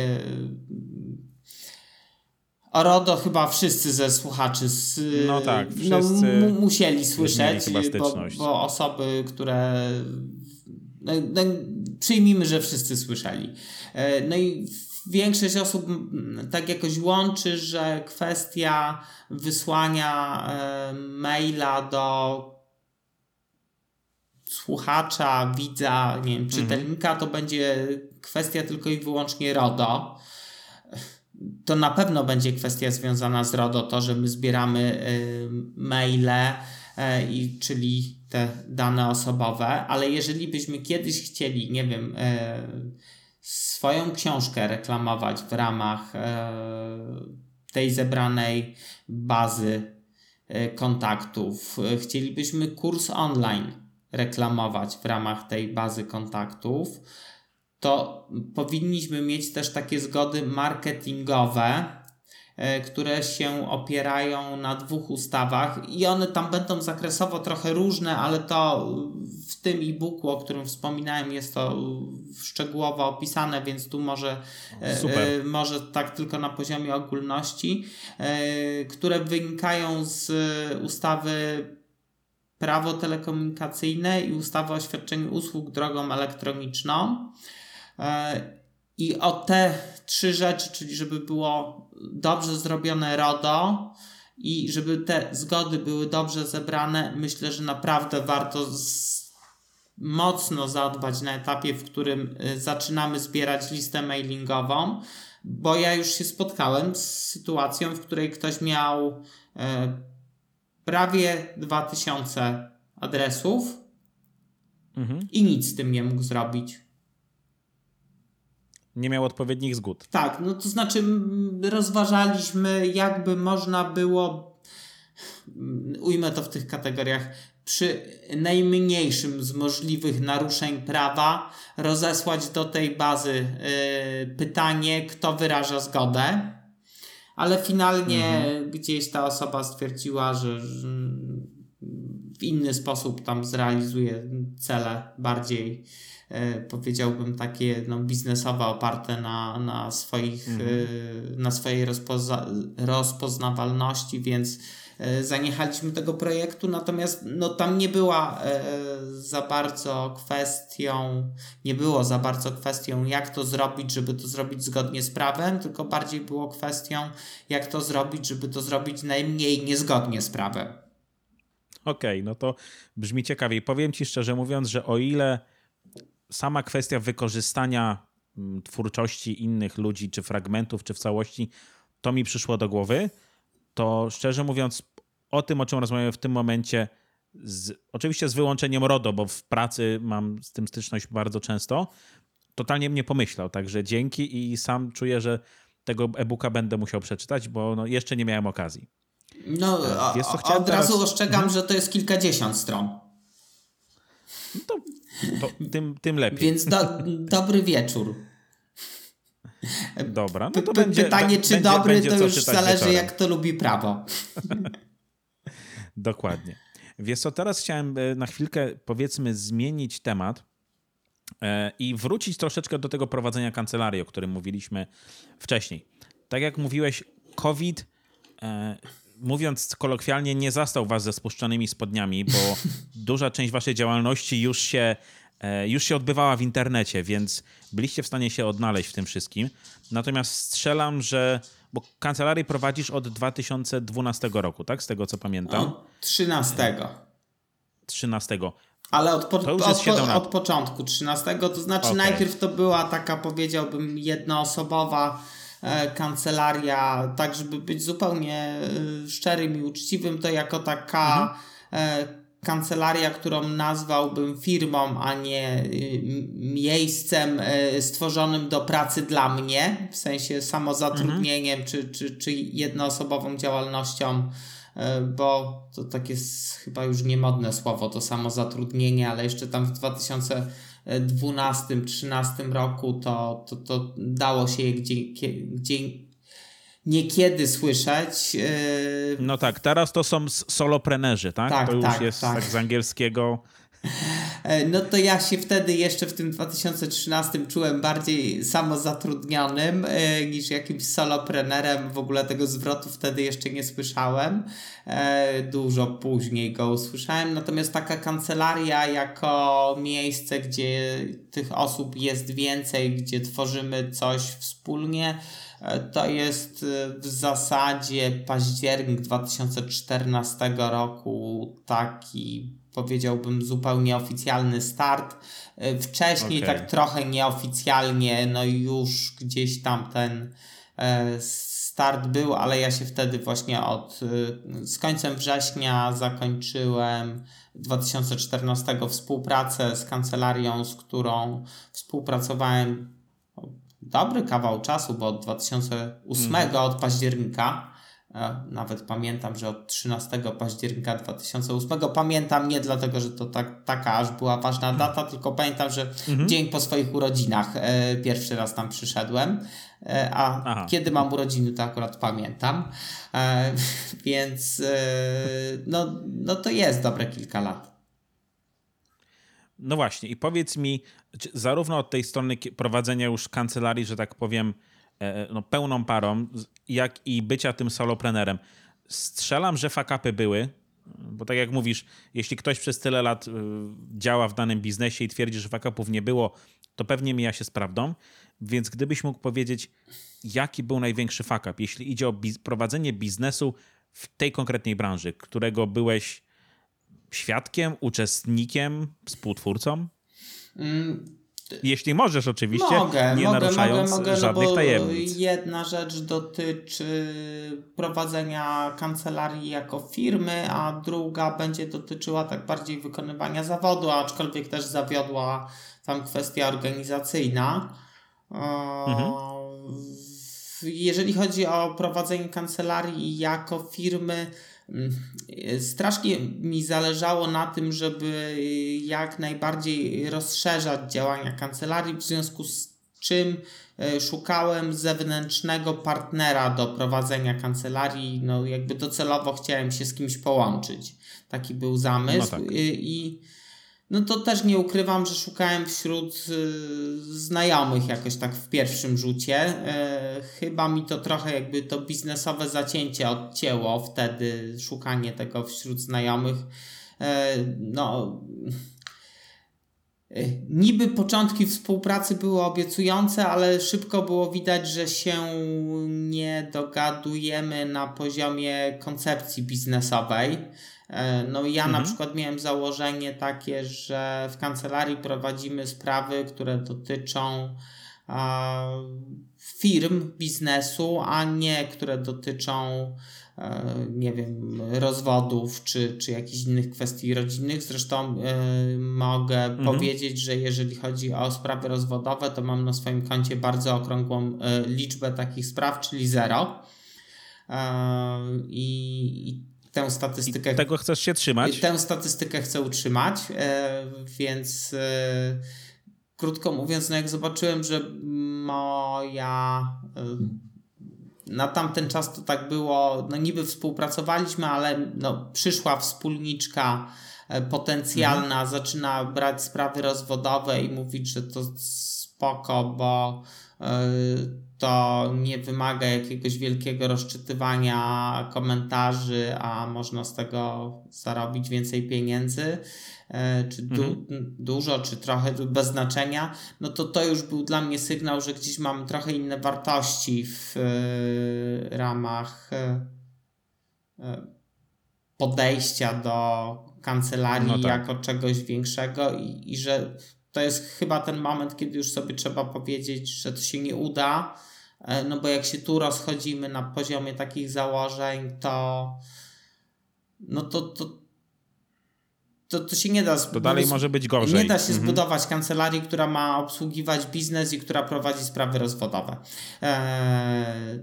RODO chyba wszyscy ze słuchaczy z, no tak, no, wszyscy no, musieli słyszeć, bo, bo, osoby, które no, no, przyjmijmy, że wszyscy słyszeli. E, no i większość osób tak jakoś łączy, że kwestia wysłania e, maila do słuchacza, widza, nie wiem, mhm. czytelnika, to będzie kwestia tylko i wyłącznie RODO to na pewno będzie kwestia związana z RODO, to, że my zbieramy y, maile, y, i, czyli te dane osobowe, ale jeżeli byśmy kiedyś chcieli, nie wiem, y, swoją książkę reklamować w ramach tej zebranej bazy kontaktów, chcielibyśmy kurs online reklamować w ramach tej bazy kontaktów, to powinniśmy mieć też takie zgody marketingowe, e, które się opierają na dwóch ustawach i one tam będą zakresowo trochę różne, ale to w tym e-booku, o którym wspominałem, jest to szczegółowo opisane, więc tu może, e, Super. E, może tak tylko na poziomie ogólności, które wynikają z ustawy prawo telekomunikacyjne i ustawy o świadczeniu usług drogą elektroniczną. E, I o te trzy rzeczy, czyli żeby było dobrze zrobione RODO i żeby te zgody były dobrze zebrane, myślę, że naprawdę warto mocno zadbać na etapie, w którym y, zaczynamy zbierać listę mailingową, bo ja już się spotkałem z sytuacją, w której ktoś miał e, prawie 2000 adresów mhm. i nic z tym nie mógł zrobić nie miał odpowiednich zgód. Tak, no to znaczy rozważaliśmy, jakby można było, ujmę to w tych kategoriach, przy najmniejszym z możliwych naruszeń prawa rozesłać do tej bazy y, pytanie, kto wyraża zgodę, ale finalnie mhm. gdzieś ta osoba stwierdziła, że, że w inny sposób tam zrealizuje cele bardziej powiedziałbym takie no, biznesowe, oparte na, na, swoich, mhm. na swojej rozpoza rozpoznawalności, więc zaniechaliśmy tego projektu, natomiast no, tam nie była za bardzo kwestią, nie było za bardzo kwestią, jak to zrobić, żeby to zrobić zgodnie z prawem, tylko bardziej było kwestią, jak to zrobić, żeby to zrobić najmniej niezgodnie z prawem. Okej, okay, no to brzmi ciekawiej. Powiem ci szczerze mówiąc, że o ile sama kwestia wykorzystania mm, twórczości innych ludzi, czy fragmentów, czy w całości, to mi przyszło do głowy, to szczerze mówiąc, o tym, o czym rozmawiamy w tym momencie, z, oczywiście z wyłączeniem RODO, bo w pracy mam z tym styczność bardzo często, totalnie mnie pomyślał. Także dzięki i sam czuję, że tego e-booka będę musiał przeczytać, bo no, jeszcze nie miałem okazji. No, e, Wiesz, co od teraz... razu ostrzegam, hmm? że to jest kilkadziesiąt stron. No to, to tym, tym lepiej. Więc do, dobry wieczór. Dobra, no to P będzie, Pytanie, czy będzie, dobry, będzie to już zależy, wieczorem. jak to lubi prawo. <laughs> Dokładnie. Wiesz co, teraz chciałem e, na chwilkę, powiedzmy, zmienić temat e, i wrócić troszeczkę do tego prowadzenia kancelarii, o którym mówiliśmy wcześniej. Tak jak mówiłeś, COVID mówiąc kolokwialnie, nie zastał was ze spuszczonymi spodniami, bo <laughs> duża część waszej działalności już się, e, już się odbywała w internecie, więc byliście w stanie się odnaleźć w tym wszystkim. Natomiast strzelam, że. Bo kancelarię prowadzisz od 2012 roku, tak? Z tego co pamiętam. Od 13. 13. Ale od, po, od, po, od początku 13, to znaczy okay. najpierw to była taka, powiedziałbym, jednoosobowa E, kancelaria, tak żeby być zupełnie e, szczerym i uczciwym, to jako taka mhm. E, kancelaria, którą nazwałbym firmą, a nie miejscem stworzonym do pracy dla mnie, w sensie samozatrudnieniem mhm. czy, czy, czy jednoosobową działalnością bo to takie jest chyba już niemodne słowo, to samozatrudnienie, ale jeszcze tam w 2000 2012-2013 roku, to, to, to dało się je gdzie, gdzie niekiedy słyszeć. Yy, no tak, teraz to są soloprenerzy, tak? tak to już tak, jest tak. tak z angielskiego no to ja się wtedy jeszcze w tym 2013 czułem bardziej samozatrudnionym e, niż jakimś soloprenerem. W ogóle tego zwrotu wtedy jeszcze nie słyszałem. E, dużo później go usłyszałem. Natomiast taka kancelaria jako miejsce, gdzie tych osób jest więcej, gdzie tworzymy coś wspólnie, to jest w zasadzie październik 2014 roku taki powiedziałbym zupełnie oficjalny start. E, wcześniej okay. tak trochę nieoficjalnie, no już gdzieś tam ten e, start był, ale ja się wtedy właśnie od e, z końcem września zakończyłem 2014 współpracę z kancelarią, z którą współpracowałem dobry kawał czasu, bo od 2008 mm. od października nawet pamiętam, że od 13 października 2008 pamiętam nie dlatego, że to tak, taka aż była ważna data, tylko pamiętam, że mhm. dzień po swoich urodzinach e, pierwszy raz tam przyszedłem. E, a Aha. kiedy mam urodziny, to akurat pamiętam. E, <laughs> więc e, no, no to jest dobre kilka lat. No właśnie, i powiedz mi, zarówno od tej strony prowadzenia już kancelarii, że tak powiem, no, pełną parą, jak i bycia tym soloprenerem. Strzelam, że fakapy były, bo tak jak mówisz, jeśli ktoś przez tyle lat y, działa w danym biznesie i twierdzi, że fakapów nie było, to pewnie mija się z prawdą. Więc gdybyś mógł powiedzieć, jaki był największy fakap, jeśli idzie o biz prowadzenie biznesu w tej konkretnej branży, którego byłeś świadkiem, uczestnikiem, współtwórcą? Mm jeśli możesz oczywiście, mogę, nie mogę, naruszając mogę, mogę, żadnych no tajemnic. Jedna rzecz dotyczy prowadzenia kancelarii jako firmy, a druga będzie dotyczyła tak bardziej wykonywania zawodu, aczkolwiek też zawiodła tam kwestia organizacyjna. Mhm. Jeżeli chodzi o prowadzenie kancelarii jako firmy, strasznie mi zależało na tym, żeby jak najbardziej rozszerzać działania kancelarii, w związku z czym e, szukałem zewnętrznego partnera do prowadzenia kancelarii. No, jakby docelowo chciałem się z kimś połączyć. Taki był zamysł. No tak. I no to też nie ukrywam, że szukałem wśród y, znajomych jakoś tak w pierwszym rzucie. E, chyba mi to trochę jakby to biznesowe zacięcie odcięło wtedy szukanie tego wśród znajomych. E, no. E, niby początki współpracy były obiecujące, ale szybko było widać, że się nie dogadujemy na poziomie koncepcji biznesowej. E, no ja mhm. na przykład miałem założenie takie, że w kancelarii prowadzimy sprawy, które dotyczą firm, biznesu, a nie które dotyczą e, nie wiem, rozwodów czy, czy jakichś innych kwestii rodzinnych. Zresztą y, mogę mhm. powiedzieć, że jeżeli chodzi o sprawy rozwodowe, to mam na swoim koncie bardzo okrągłą y, liczbę takich spraw, czyli zero. I tę statystykę. I tego chcesz się trzymać? Tę statystykę chcę utrzymać, e, więc e, krótko mówiąc, no jak zobaczyłem, że moja. E, na tamten czas to tak było, no niby współpracowaliśmy, ale no, przyszła wspólniczka potencjalna, mhm. zaczyna brać sprawy rozwodowe i mówić, że to spoko, bo to nie wymaga jakiegoś wielkiego rozczytywania komentarzy, a można z tego zarobić więcej pieniędzy, e, czy du mhm. dużo, czy trochę bez znaczenia, no to to już był dla mnie sygnał, że gdzieś mamy trochę inne wartości w e, ramach e, podejścia do kancelarii no tak. jako czegoś większego i, i że to jest chyba ten moment, kiedy już sobie trzeba powiedzieć, że to się nie uda, e, no bo jak się tu rozchodzimy na poziomie takich założeń, to no to, to, to, to się nie da. To dalej może być gorzej. Nie da się mhm. zbudować kancelarii, która ma obsługiwać biznes i która prowadzi sprawy rozwodowe. Eee,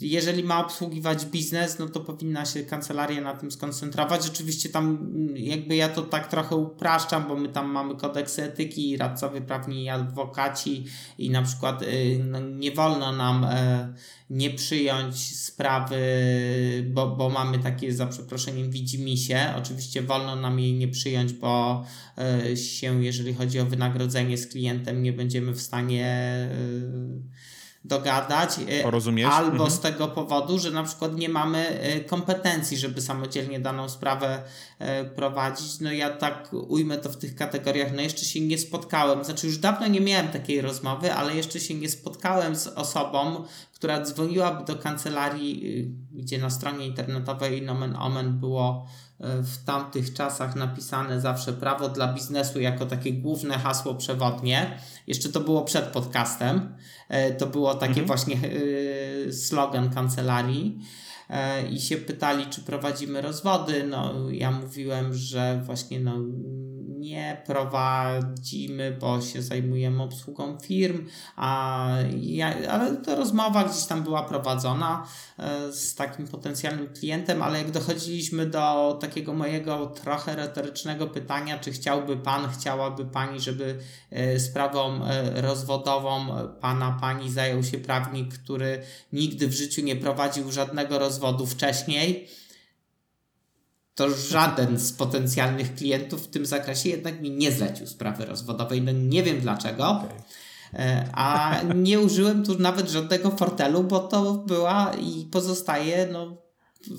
jeżeli ma obsługiwać biznes, no to powinna się kancelaria na tym skoncentrować. Oczywiście tam jakby ja to tak trochę upraszczam, bo my tam mamy kodeks etyki, radcowie prawni i adwokaci i na przykład y, no, nie wolno nam e, nie przyjąć sprawy, bo, bo mamy takie za przeproszeniem widzimisię. Oczywiście wolno nam jej nie przyjąć, bo e, się, jeżeli chodzi o wynagrodzenie z klientem, nie będziemy w stanie e, dogadać. Porozumieć. Albo mhm. z tego powodu, że na przykład nie mamy kompetencji, żeby samodzielnie daną sprawę prowadzić. No ja tak ujmę to w tych kategoriach. No jeszcze się nie spotkałem, znaczy już dawno nie miałem takiej rozmowy, ale jeszcze się nie spotkałem z osobą, która dzwoniłaby do kancelarii, y, gdzie na stronie internetowej nomen omen było y, w tamtych czasach napisane zawsze prawo dla biznesu jako takie główne hasło przewodnie. Jeszcze to było przed podcastem. Y, to było takie mhm. właśnie slogan kancelarii i się pytali, czy prowadzimy rozwody. No, ja mówiłem, że właśnie no, nie prowadzimy, bo się zajmujemy obsługą firm, a ja, ale ta rozmowa gdzieś tam była prowadzona e, z takim potencjalnym klientem, ale jak dochodziliśmy do takiego mojego trochę retorycznego pytania, czy chciałby pan, chciałaby pani, żeby e, sprawą e, rozwodową pana, pani zajął się prawnik, który nigdy w życiu nie prowadził żadnego rozwodu wcześniej, to żaden z potencjalnych klientów w tym zakresie jednak mi nie zlecił sprawy rozwodowej. No nie wiem dlaczego. Okay. E, a nie użyłem tu nawet żadnego fortelu, bo to była i pozostaje no,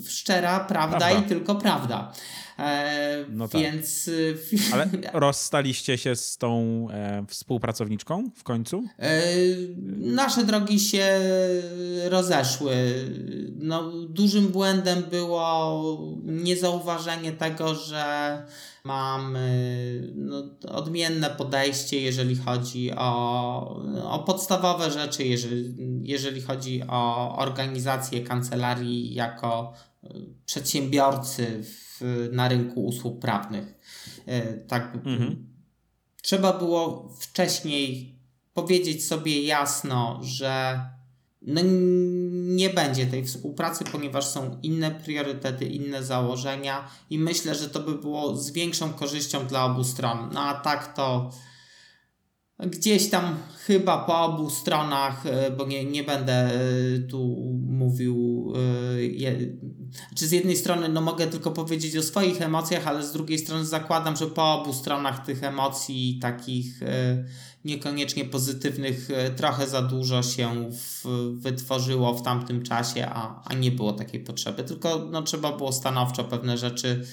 szczera prawda, prawda. i tylko prawda. E, no tak. Więc. Y, <laughs> Ale rozstaliście się z tą e, współpracowniczką w końcu? E, nasze drogi się rozeszły. No, dużym błędem było niezauważenie tego, że mamy no, odmienne podejście, jeżeli chodzi o, o podstawowe rzeczy, jeżeli, jeżeli chodzi o organizację kancelarii jako przedsiębiorcy w, na rynku usług prawnych. E, tak, mhm. trzeba było wcześniej powiedzieć sobie jasno, że no nie będzie tej współpracy, ponieważ są inne priorytety, inne założenia i myślę, że to by było z większą korzyścią dla obu stron. No a tak to gdzieś tam chyba po obu stronach, e, bo nie, nie będę e, tu czy z jednej strony no mogę tylko powiedzieć o swoich emocjach, ale z drugiej strony zakładam, że po obu stronach tych emocji takich niekoniecznie pozytywnych trochę za dużo się w, wytworzyło w tamtym czasie, a, a nie było takiej potrzeby, tylko no, trzeba było stanowczo pewne rzeczy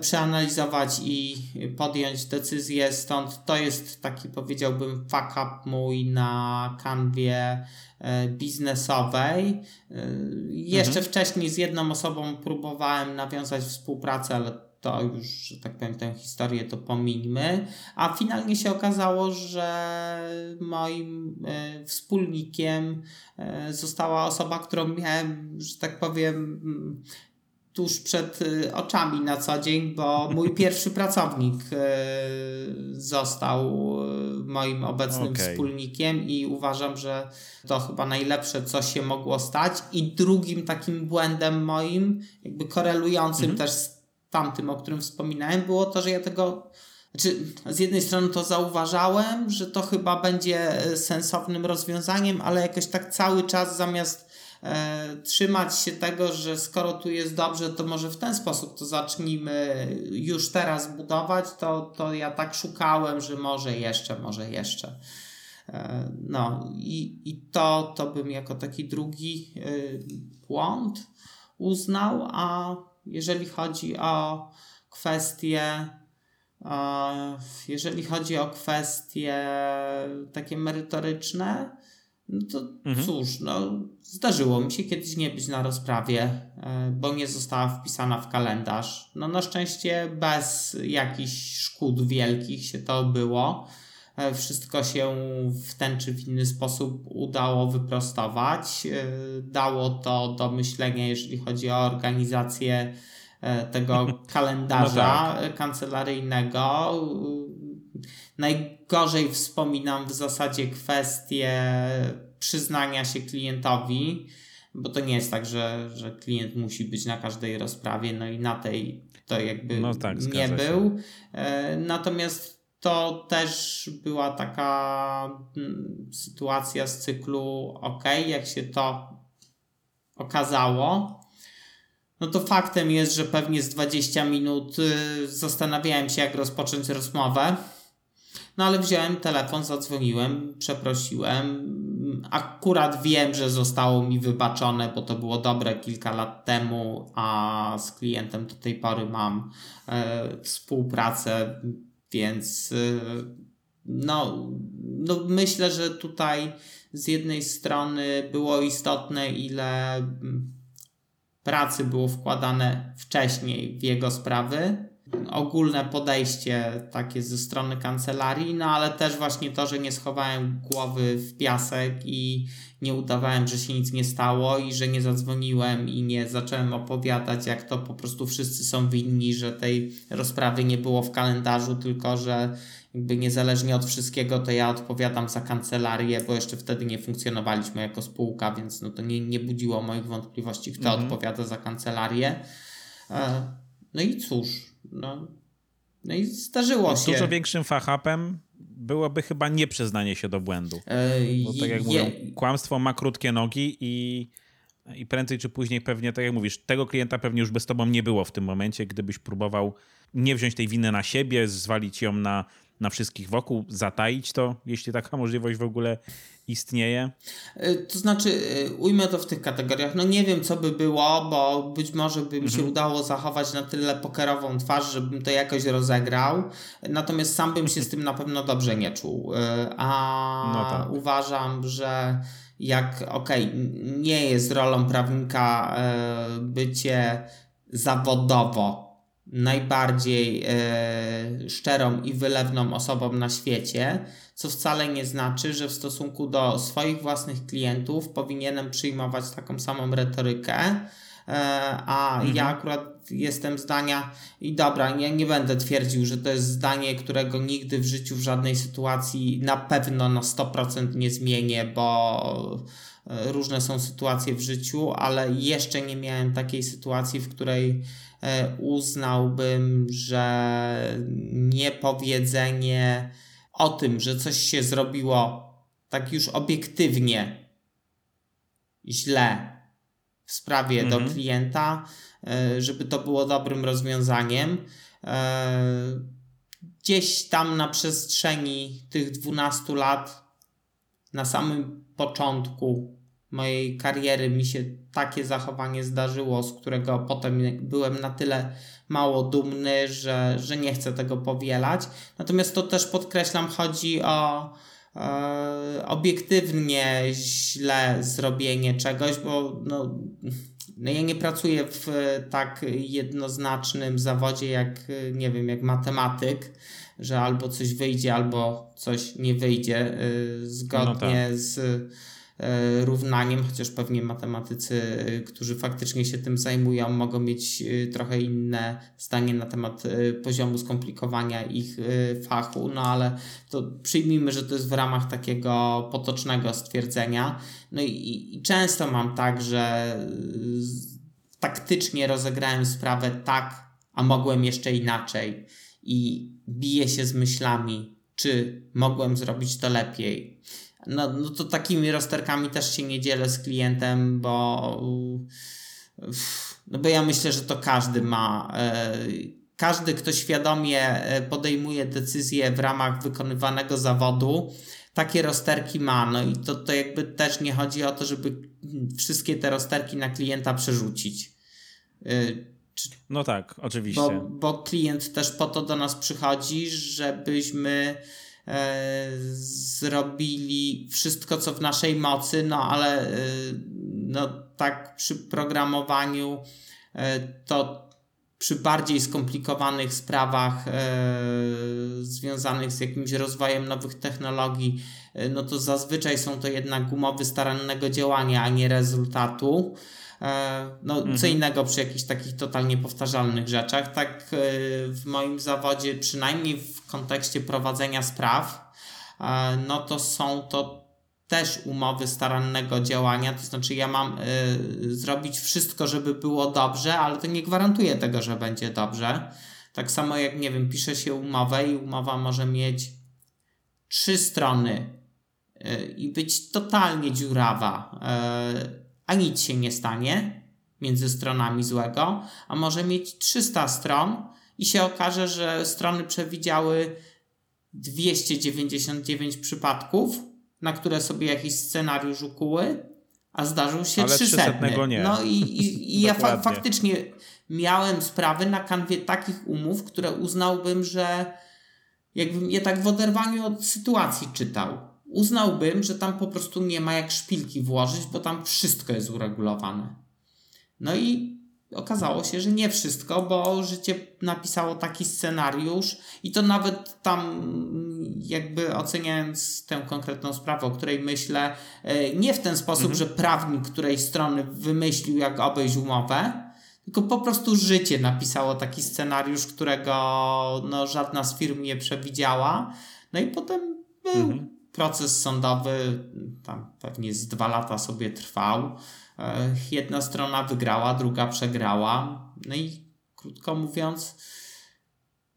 przeanalizować i podjąć decyzję. Stąd to jest taki, powiedziałbym, fuck up mój na kanwie e, biznesowej. E, jeszcze mhm. wcześniej z jedną osobą próbowałem nawiązać współpracę, ale to już, że tak powiem, tę historię to pomińmy. A finalnie się okazało, że moim e, wspólnikiem została osoba, którą miałem, że tak powiem, tuż przed y, oczami na co dzień, bo mój <laughs> pierwszy pracownik y, został y, moim obecnym okay. wspólnikiem i uważam, że to chyba najlepsze, co się mogło stać. I drugim takim błędem moim, jakby korelującym mhm. też z tamtym, o którym wspominałem, było to, że ja tego. Znaczy, z jednej strony to zauważałem, że to chyba będzie sensownym rozwiązaniem, ale jakoś tak cały czas zamiast trzymać się tego, że skoro tu jest dobrze, to może w ten sposób to zacznijmy już teraz budować, to, to ja tak szukałem, że może jeszcze, może jeszcze. E, no i, i to, to bym jako taki drugi e, błąd uznał, a jeżeli chodzi o kwestie e, jeżeli chodzi o kwestie takie merytoryczne, no to mhm. cóż, no, zdarzyło mi się kiedyś nie być na rozprawie, e, bo nie została wpisana w kalendarz. No na szczęście bez jakichś szkód wielkich się to było. E, wszystko się w ten czy w inny sposób udało wyprostować. E, dało to do myślenia, jeżeli chodzi o organizację tego <laughs> kalendarza no tak. kancelaryjnego Najgorzej wspominam w zasadzie kwestię przyznania się klientowi, bo to nie jest tak, że, że klient musi być na każdej rozprawie, no i na tej to jakby no tak, nie był. E, natomiast to też była taka mm, sytuacja z cyklu ok, jak się to okazało, no to faktem jest, że pewnie z 20 minut y, zastanawiałem się, jak rozpocząć rozmowę. No ale wziąłem telefon, zadzwoniłem, przeprosiłem. Akurat wiem, że zostało mi wybaczone, bo to było dobre kilka lat temu, a z klientem do tej pory mam e, współpracę, więc e, no, no myślę, że tutaj z jednej strony było istotne, ile pracy było wkładane wcześniej w jego sprawy, ogólne podejście takie ze strony kancelarii, no ale też właśnie to, że nie schowałem głowy w piasek i nie udawałem, że się nic nie stało i że nie zadzwoniłem i nie zacząłem opowiadać, jak to po prostu wszyscy są winni, że tej rozprawy nie było w kalendarzu, tylko że jakby niezależnie od wszystkiego, to ja odpowiadam za kancelarię, bo jeszcze wtedy nie funkcjonowaliśmy jako spółka, więc no to nie, nie budziło moich wątpliwości, kto mhm. odpowiada za kancelarię. E, no i cóż, no, no i zdarzyło no, się. Dużo większym fachapem byłoby chyba nieprzyznanie się do błędu. E, bo tak jak je... mówią, kłamstwo ma krótkie nogi i, i prędzej czy później pewnie, tak jak mówisz, tego klienta pewnie już by z tobą nie było w tym momencie, gdybyś próbował nie wziąć tej winy na siebie, zwalić ją na na wszystkich wokół, zataić to, jeśli taka możliwość w ogóle istnieje? E, to znaczy, e, ujmę to w tych kategoriach. No nie wiem, co by było, bo być może by mi się mhm. udało zachować na tyle pokerową twarz, żebym to jakoś rozegrał. Natomiast sam bym się z tym na pewno dobrze nie czuł. E, a no tak. uważam, że jak, okej, okay, nie jest rolą prawnika bycie zawodowo najbardziej szczerą i wylewną osobą na świecie, co wcale nie znaczy, że w stosunku do swoich własnych klientów powinienem przyjmować taką samą retorykę. E, a mhm. ja akurat jestem zdania, i dobra, nie, nie będę twierdził, że to jest zdanie, którego nigdy w życiu w żadnej sytuacji na pewno na 100% nie zmienię, bo e, różne są sytuacje w życiu, ale jeszcze nie miałem takiej sytuacji, w której E, uznałbym, że niepowiedzenie o tym, że coś się zrobiło tak już obiektywnie źle w sprawie mhm. do klienta, e, żeby to było dobrym rozwiązaniem. E, gdzieś tam na przestrzeni tych 12 lat, na samym początku mojej kariery, mi się takie zachowanie zdarzyło, z którego potem byłem na tyle mało dumny, że, że nie chcę tego powielać. Natomiast to też podkreślam, chodzi o e, obiektywnie źle zrobienie czegoś, bo no, no ja nie pracuję w tak jednoznacznym zawodzie jak, nie wiem, jak matematyk, że albo coś wyjdzie, albo coś nie wyjdzie y, zgodnie no tak. z równaniem, chociaż pewnie matematycy, e, którzy faktycznie się tym zajmują, mogą mieć e, trochę inne zdanie na temat poziomu skomplikowania ich fachu, no ale to przyjmijmy, że to jest w ramach takiego potocznego stwierdzenia. No i, i często mam tak, że taktycznie rozegrałem sprawę tak, a mogłem jeszcze inaczej i biję się z myślami, czy mogłem zrobić to lepiej no, no to takimi rozterkami też się nie dzielę z klientem, bo no bo ja myślę, że to każdy ma. E, każdy, kto świadomie e, podejmuje decyzje w ramach wykonywanego zawodu, takie rozterki ma. No i to, to jakby też nie chodzi o to, żeby wszystkie te rozterki na klienta przerzucić. E, no tak, oczywiście. Bo, bo klient też po to do nas przychodzi, żebyśmy zrobili wszystko, co w naszej mocy, no ale e, no, tak przy programowaniu e, to przy bardziej skomplikowanych sprawach związanych z jakimś rozwojem nowych technologii, no to zazwyczaj są to jednak umowy starannego działania, a nie rezultatu. No, mhm. co innego przy jakichś takich totalnie powtarzalnych rzeczach. Tak w moim zawodzie, przynajmniej w kontekście prowadzenia spraw, e, no to są to też umowy starannego działania, to znaczy ja mam zrobić wszystko, żeby było dobrze, ale to nie gwarantuje tego, że będzie dobrze. Tak samo jak, nie wiem, pisze się umowę i umowa może mieć trzy strony i być totalnie dziurawa, a nic się nie stanie między stronami złego, a może mieć 300 stron i się okaże, że strony przewidziały 299 przypadków, na które sobie jakiś scenariusz ukuły, a zdarzył się Ale 300. Nie. No i, i, i <laughs> ja fa faktycznie miałem sprawy na kanwie takich umów, które uznałbym, że jakbym je tak w oderwaniu od sytuacji czytał. Uznałbym, że tam po prostu nie ma jak szpilki włożyć, bo tam wszystko jest uregulowane. No i okazało się, że nie wszystko, bo życie napisało taki scenariusz i to nawet tam jakby oceniając tę konkretną sprawę, o której myślę, e, nie w ten sposób, mhm. że prawnik której strony wymyślił jak obejść umowę, tylko po prostu życie napisało taki scenariusz, którego no, żadna z firm nie przewidziała. No i potem był mhm. Proces sądowy, tam pewnie z dwa lata sobie trwał. E, jedna strona wygrała, druga przegrała. No i krótko mówiąc,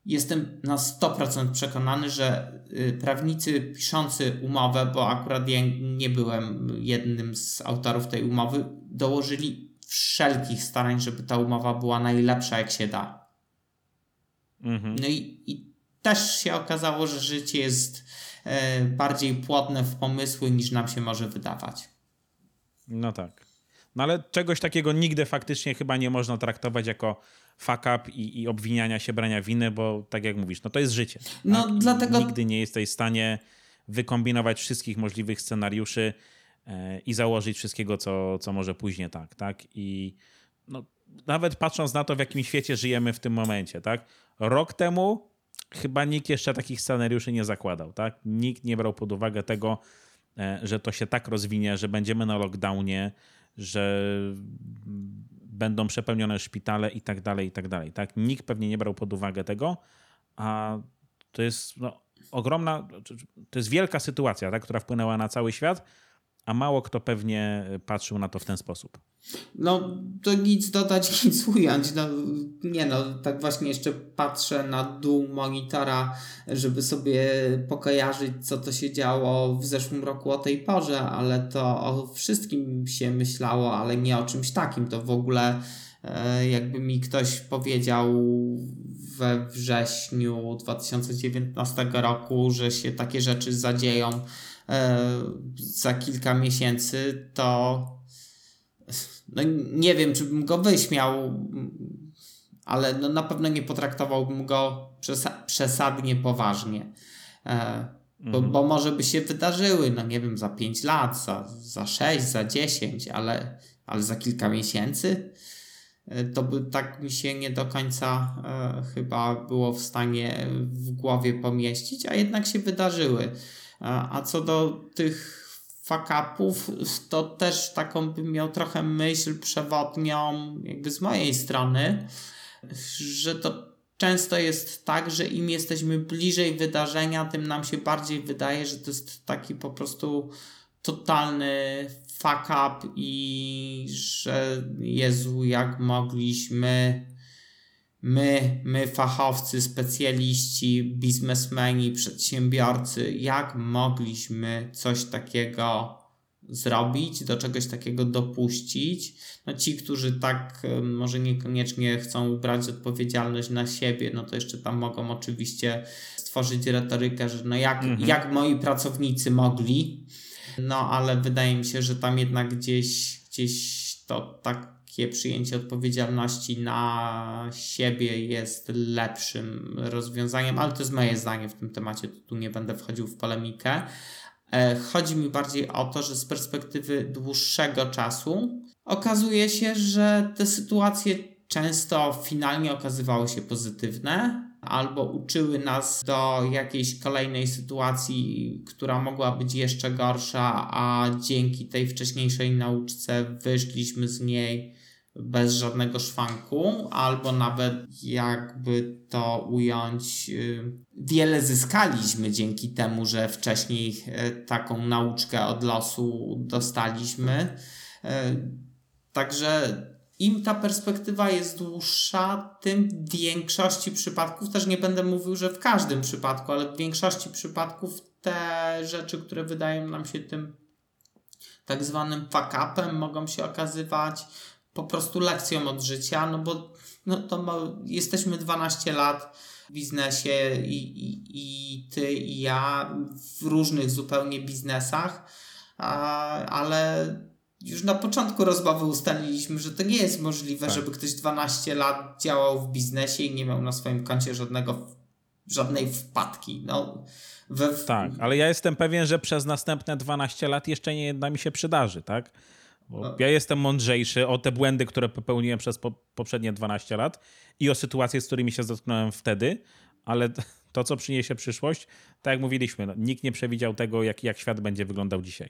jestem na 100% przekonany, że y, prawnicy piszący umowę, bo akurat ja nie byłem jednym z autorów tej umowy, dołożyli wszelkich starań, żeby ta umowa była najlepsza jak się da. Mhm. No i, i też się okazało, że życie jest bardziej płodne w pomysły niż nam się może wydawać. No tak. No ale czegoś takiego nigdy faktycznie chyba nie można traktować jako fuck up i, i obwiniania się, brania winy, bo tak jak mówisz, no to jest życie. No tak? dlatego... Nigdy nie jesteś w stanie wykombinować wszystkich możliwych scenariuszy e, i założyć wszystkiego, co, co może później tak, tak? I no, nawet patrząc na to, w jakim świecie żyjemy w tym momencie, tak? Rok temu chyba nikt jeszcze takich scenariuszy nie zakładał, tak? Nikt nie brał pod uwagę tego, e, że to się tak rozwinie, że będziemy na lockdownie, że będą przepełnione szpitale i tak dalej, i tak dalej. Tak? Nikt pewnie nie brał pod uwagę tego, a to jest no, ogromna, to jest wielka sytuacja, tak, która wpłynęła na cały świat, a mało kto pewnie patrzył na to w ten sposób. No, to nic dodać, <laughs> nic ująć. No, nie no, tak właśnie jeszcze patrzę na dół monitora, żeby sobie pokojarzyć, co to się działo w zeszłym roku o tej porze, ale to o wszystkim się myślało, ale nie o czymś takim. To w ogóle e, jakby mi ktoś powiedział we wrześniu 2019 roku, że się takie rzeczy zadzieją za kilka miesięcy, to no nie wiem, czy bym go wyśmiał, ale no na pewno nie potraktowałbym go przesadnie poważnie. E, bo, mhm. bo może by się wydarzyły, no nie wiem, za 5 lat, za, za 6, za 10, ale, ale za kilka miesięcy e, to by tak mi się nie do końca e, chyba było w stanie w głowie pomieścić, a jednak się wydarzyły. A co do tych fakapów, to też taką bym miał trochę myśl przewodnią jakby z mojej strony, że to często jest tak, że im jesteśmy bliżej wydarzenia, tym nam się bardziej wydaje, że to jest taki po prostu totalny fuck up i że Jezu, jak mogliśmy my, my fachowcy, specjaliści, biznesmeni, przedsiębiorcy, jak mogliśmy coś takiego zrobić, do czegoś takiego dopuścić. No ci, którzy tak może niekoniecznie chcą brać odpowiedzialność na siebie, no to jeszcze tam mogą oczywiście stworzyć retorykę, że no jak, mhm. jak moi pracownicy mogli, no ale wydaje mi się, że tam jednak gdzieś, gdzieś to tak takie przyjęcie odpowiedzialności na siebie jest lepszym rozwiązaniem, ale to jest moje zdanie w tym temacie, tu nie będę wchodził w polemikę. E, chodzi mi bardziej o to, że z perspektywy dłuższego czasu okazuje się, że te sytuacje często finalnie okazywały się pozytywne, albo uczyły nas do jakiejś kolejnej sytuacji, która mogła być jeszcze gorsza, a dzięki tej wcześniejszej nauczce wyszliśmy z niej bez żadnego szwanku, albo nawet jakby to ująć, y, wiele zyskaliśmy dzięki temu, że wcześniej y, taką nauczkę od losu dostaliśmy. Y, także im ta perspektywa jest dłuższa, tym w większości przypadków, też nie będę mówił, że w każdym przypadku, ale w większości przypadków te rzeczy, które wydają nam się tym tak zwanym fuck-upem, mogą się okazywać po prostu lekcją od życia, no bo no to ma, jesteśmy 12 lat w biznesie i, i, i ty i ja w różnych zupełnie biznesach, a, ale już na początku rozmowy ustaliliśmy, że to nie jest możliwe, tak. żeby ktoś 12 lat działał w biznesie i nie miał na swoim koncie żadnego, żadnej wpadki. No, we... Tak, ale ja jestem pewien, że przez następne 12 lat jeszcze nie jedna mi się przydarzy, tak? Bo ja jestem mądrzejszy o te błędy, które popełniłem przez po, poprzednie 12 lat i o sytuacje, z którymi się zetknąłem wtedy, ale <laughs> to, co przyniesie przyszłość, tak jak mówiliśmy, no, nikt nie przewidział tego, jak, jak świat będzie wyglądał dzisiaj.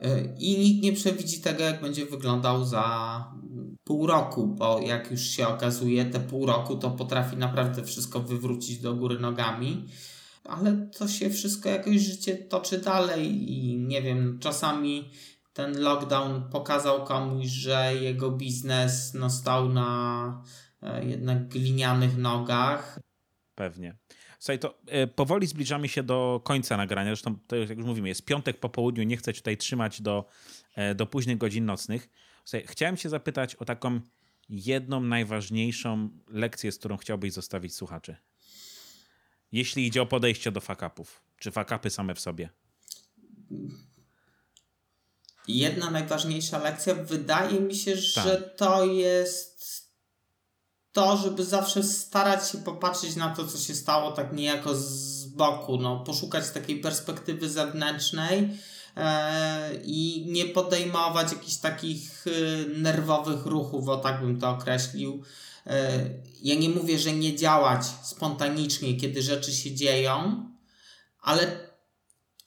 E, I nikt nie przewidzi tego, jak będzie wyglądał za pół roku, bo jak już się okazuje, te pół roku to potrafi naprawdę wszystko wywrócić do góry nogami, ale to się wszystko jakoś życie toczy dalej i nie wiem, czasami ten lockdown pokazał komuś, że jego biznes no, stał na e, jednak glinianych nogach. Pewnie. Słuchaj, to e, powoli zbliżamy się do końca nagrania. Zresztą, to jak już mówimy, jest piątek po południu, nie chcę tutaj trzymać do, e, do późnych godzin nocnych. Słuchaj, chciałem Cię zapytać o taką jedną najważniejszą lekcję, z którą chciałbyś zostawić słuchaczy. Jeśli idzie o podejście do fakapów, czy fakapy same w sobie? Jedna najważniejsza lekcja, wydaje mi się, tak. że to jest to, żeby zawsze starać się popatrzeć na to, co się stało tak niejako z boku, no, poszukać takiej perspektywy zewnętrznej e, i nie podejmować jakichś takich e, nerwowych ruchów, o tak bym to określił. E, ja nie mówię, że nie działać spontanicznie, kiedy rzeczy się dzieją, ale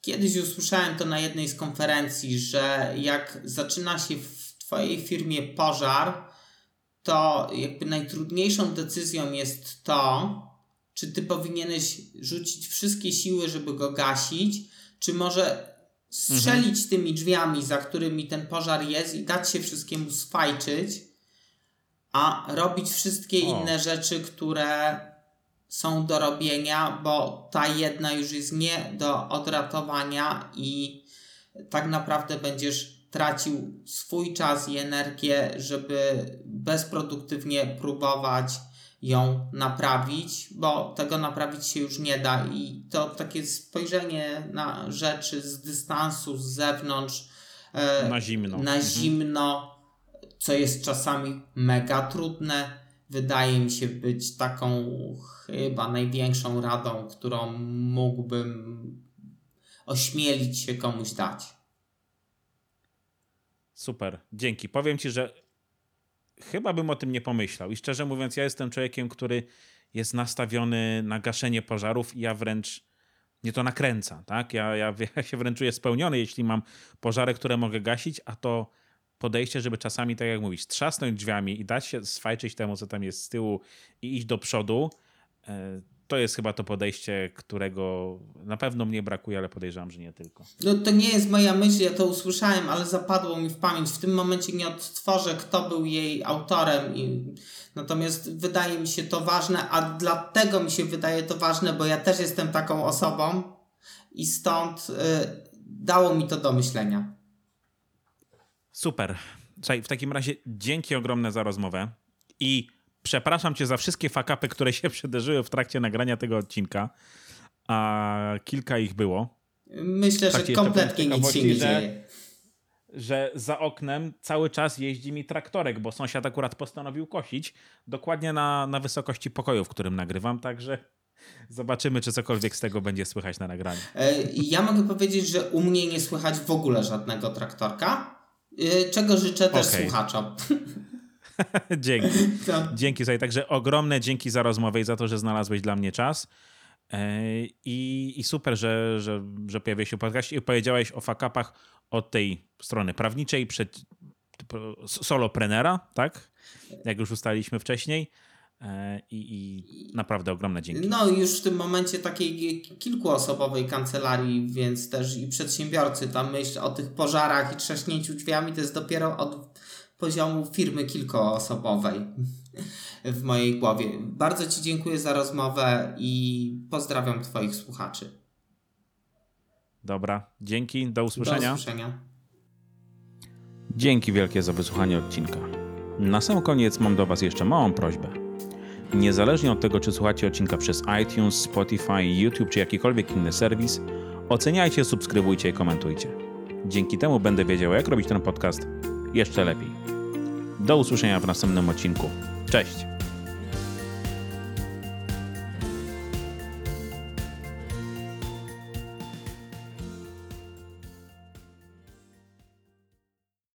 Kiedyś usłyszałem to na jednej z konferencji, że jak zaczyna się w Twojej firmie pożar, to jakby najtrudniejszą decyzją jest to, czy Ty powinieneś rzucić wszystkie siły, żeby go gasić, czy może strzelić mhm. tymi drzwiami, za którymi ten pożar jest i dać się wszystkiemu sfajczyć, a robić wszystkie O. inne rzeczy, które są do robienia, bo ta jedna już jest nie do odratowania i tak naprawdę będziesz tracił swój czas i energię, żeby bezproduktywnie próbować ją naprawić, bo tego naprawić się już nie da i to takie spojrzenie na rzeczy z dystansu, z zewnątrz, e, Na zimno. na Mhm. zimno, co jest czasami mega trudne, wydaje mi się być taką chyba największą radą, którą mógłbym ośmielić się komuś dać. Super, dzięki. Powiem ci, że chyba bym o tym nie pomyślał. I szczerze mówiąc, ja jestem człowiekiem, który jest nastawiony na gaszenie pożarów i ja wręcz mnie to nakręca, tak? Ja, ja, <laughs> ja się wręcz czuję spełniony, jeśli mam pożary, które mogę gasić, a to podejście, żeby czasami, tak jak mówisz, trzasnąć drzwiami i dać się sfajczyć temu, co tam jest z tyłu i iść do przodu, e, to jest chyba to podejście, którego na pewno mnie brakuje, ale podejrzewam, że nie tylko. No to nie jest moja myśl, ja to usłyszałem, ale zapadło mi w pamięć. W tym momencie nie odtworzę, kto był jej autorem. I... Natomiast wydaje mi się to ważne, a dlatego mi się wydaje to ważne, bo ja też jestem taką osobą i stąd y, dało mi to do myślenia. Super. Słuchaj, w takim razie dzięki ogromne za rozmowę i przepraszam cię za wszystkie fakapy, które się <laughs> przydarzyły w trakcie nagrania tego odcinka, a kilka ich było, Myślę, Tak, że kompletnie nic się nie że- dzieje. że za oknem cały czas jeździ mi traktorek, bo sąsiad akurat postanowił kosić dokładnie na, na wysokości pokoju, w którym nagrywam, także <laughs> zobaczymy, czy cokolwiek z tego będzie słychać na nagraniu. E, Ja mogę powiedzieć, że u mnie nie słychać w ogóle żadnego traktorka, czego życzę też Okej. słuchaczom. <laughs> Dzięki. <laughs> To- Dzięki za także ogromne dzięki za rozmowę i za to, że znalazłeś dla mnie czas. E, I, i super, że, że, że pojawiłeś się w podcaście i powiedziałeś o fakapach od tej strony prawniczej, przed soloprenera, tak? Jak już ustaliliśmy wcześniej. E, I, I naprawdę ogromne dzięki. No już w tym momencie takiej kilkuosobowej kancelarii, więc też i przedsiębiorcy, ta myśl o tych pożarach i trzaśnięciu drzwiami to jest dopiero od poziomu firmy kilkuosobowej <laughs> w mojej głowie. Bardzo Ci dziękuję za rozmowę i pozdrawiam Twoich słuchaczy. Dobra, dzięki, do usłyszenia. Do usłyszenia. Dzięki wielkie za wysłuchanie odcinka. Na sam koniec mam do Was jeszcze małą prośbę. Niezależnie od tego, czy słuchacie odcinka przez iTunes, Spotify, YouTube czy jakikolwiek inny serwis, oceniajcie, subskrybujcie i komentujcie. Dzięki temu będę wiedział, jak robić ten podcast jeszcze lepiej. Do usłyszenia w następnym odcinku. Cześć!